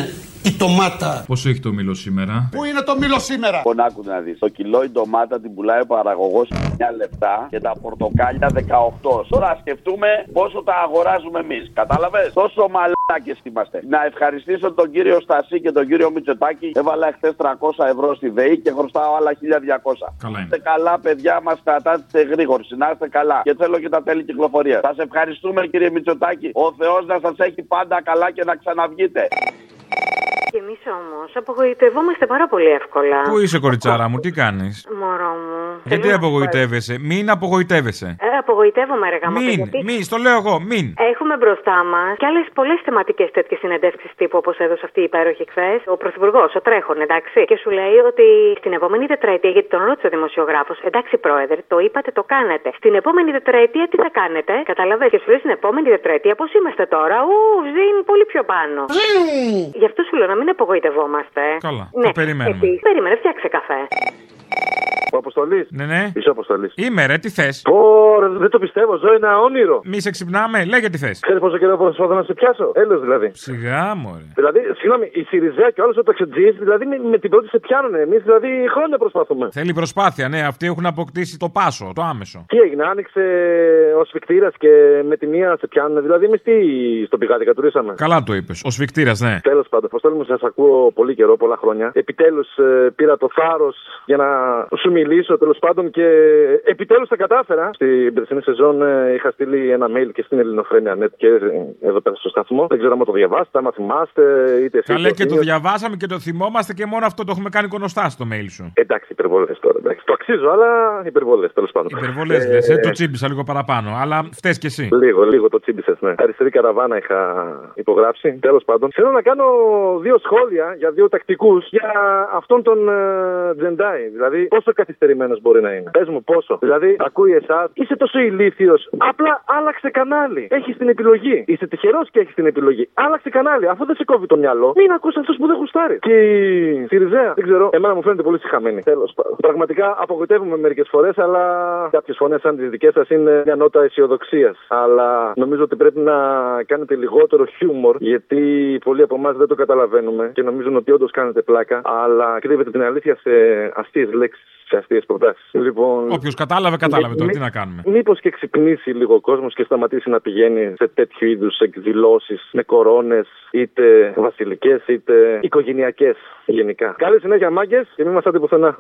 η ντομάτα. Πόσο έχει το μήλο σήμερα; Πού είναι το μήλο σήμερα; Λοιπόν, άκου να δεις. Το κιλό η ντομάτα την πουλάει ο παραγωγός 9 λεπτά και τα πορτοκάλια 18. Τώρα σκεφτούμε πόσο τα αγοράζουμε εμείς. Κατάλαβες; Τόσο μαλάκες είμαστε. Να ευχαριστήσω τον κύριο Στασί και τον κύριο Μητσοτάκη. Έβαλα χθες 300 ευρώ στη ΔΕΗ και χρωστάω άλλα 1200. Καλά Είστε καλά, παιδιά μας κρατάτε σε γρήγορση. Να είστε καλά. Και θέλω και τα τέλη κυκλοφορίας. Σας ευχαριστούμε, κύριε Μητσοτάκη. Ο Θεός να σας έχει πάντα καλά και να ξαναβγείτε. Και εμείς όμως απογοητευόμαστε πάρα πολύ εύκολα. Πού είσαι, κοριτσάρα μου, τι κάνεις; Μωρό μου. Γιατί Θέλω να απογοητεύεσαι; Μην απογοητεύεσαι. Ε, απογοητεύομαι, ρε γάμα. Μην, γιατί μην, στο λέω εγώ, μην. Έχουμε μπροστά μας και άλλες πολλές θεματικές τέτοιες συνεντεύξεις τύπου όπως έδωσε αυτή η υπέροχη χθες. Ο Πρωθυπουργός, ο Τρέχον, εντάξει. Και σου λέει ότι στην επόμενη τετραετία, γιατί τον ρώτησε ο δημοσιογράφος, εντάξει, πρόεδρε, το είπατε, το κάνετε. Στην επόμενη τετραετία τι θα κάνετε, καταλαβαίνετε. Και σου λέει στην επόμενη τετραετία πώς είμαστε τώρα; Ου, ζήν πολύ πιο πάνω. Γι' αυτό σου λέω να μην απογοητευόμαστε. Καλά, ναι, το περιμένουμε. Επίσης, περίμενε, φτιάξε καφέ. Ο Αποστολής. Ναι, ναι. Είσαι Αποστολής. Είμαι, ρε, τι θες; Ωραία, δεν το πιστεύω, ζω ένα όνειρο. Μη σε ξυπνάμε, λέγε τι θες. Ξέρεις πόσο καιρό προσπαθώ να σε πιάσω; Έλεος δηλαδή. Σιγά, μωρέ. Δηλαδή, συγγνώμη, η Σιριζέα και όλος ο ταξιτζής, δηλαδή με, με την πρώτη σε πιάνουνε. Εμείς δηλαδή χρόνια προσπαθούμε. Θέλει προσπάθεια, ναι, αυτοί έχουν αποκτήσει το πάσο, το άμεσο. Τι έγινε, άνοιξε ο σφιχτήρα και με τη μία σε πιάνουνε. Δηλαδή, εμείς τι στο πηγάδι κατουρίσαμε; Καλά το είπες. Ο σφιχτήρα, ναι. Τέλος πάντων, Αποστόλη μου, σας ακούω πολύ καιρό, πολλά χρόνια. Επιτέλους πήρα το θάρρος για να σου μιλήσω, τέλος πάντων, και επιτέλους τα κατάφερα. Στην περσινή σεζόν ε, είχα στείλει ένα mail και στην Ελληνοφρένια Net και ε, εδώ πέρα στο σταθμό. Δεν ξέρω αν το διαβάσετε, άμα θυμάστε, είτε εσείς. Καλέ και το διαβάσαμε και το θυμόμαστε και μόνο αυτό το έχουμε κάνει κονοστά στο mail σου. Εντάξει, υπερβολές τώρα. Εντάξει. Το αξίζω, αλλά υπερβολές τέλος πάντων. Υπερβολές λες, ε, το τσίμπησα λίγο παραπάνω, αλλά φταίει κι εσύ. Λίγο, λίγο το τσίμπησες, ναι. Αριστερή καραβάνα είχα υπογράψει. Τέλος πάντων. Θέλω να κάνω δύο σχόλια για δύο τακτικούς για αυτόν τον ε, Τζεντάι. Δηλαδή, πόσο καθυστερημένος μπορεί να είναι; Πες μου πόσο; Δηλαδή, ακούει εσάς, είσαι τόσο ηλίθιος. Απλά άλλαξε κανάλι. Έχει την επιλογή. Είσαι τυχερός και έχεις την επιλογή. Άλλαξε κανάλι. Αφού δεν σε κόβει το μυαλό, μην ακούς αυτούς που δεν γουστάρεις. Και η Σιριζέα, δεν ξέρω, εμένα μου φαίνεται πολύ συχαμένη. Τέλος πάντων. Πραγματικά απογοητεύομαι μερικές φορές, αλλά κάποιες φωνές σαν τις δικές σας είναι μια νότα αισιοδοξίας. Αλλά νομίζω ότι πρέπει να κάνετε λιγότερο χιούμορ, γιατί πολλοί από εμάς δεν το καταλαβαίνουμε και νομίζουν ότι όντως κάνετε πλάκα, αλλά κρύβετε την αλήθεια σε αστείες λέξεις, σε αστείε προτάσεις. Λοιπόν, Όποιος κατάλαβε, κατάλαβε τώρα. μη- Τι να κάνουμε. Μήπως και ξυπνήσει λίγο ο κόσμος και σταματήσει να πηγαίνει σε τέτοιου είδους εκδηλώσεις με κορώνες, είτε βασιλικές είτε οικογενειακές γενικά. Καλή συνέχεια, μάγκες, και μην μας πουθενά.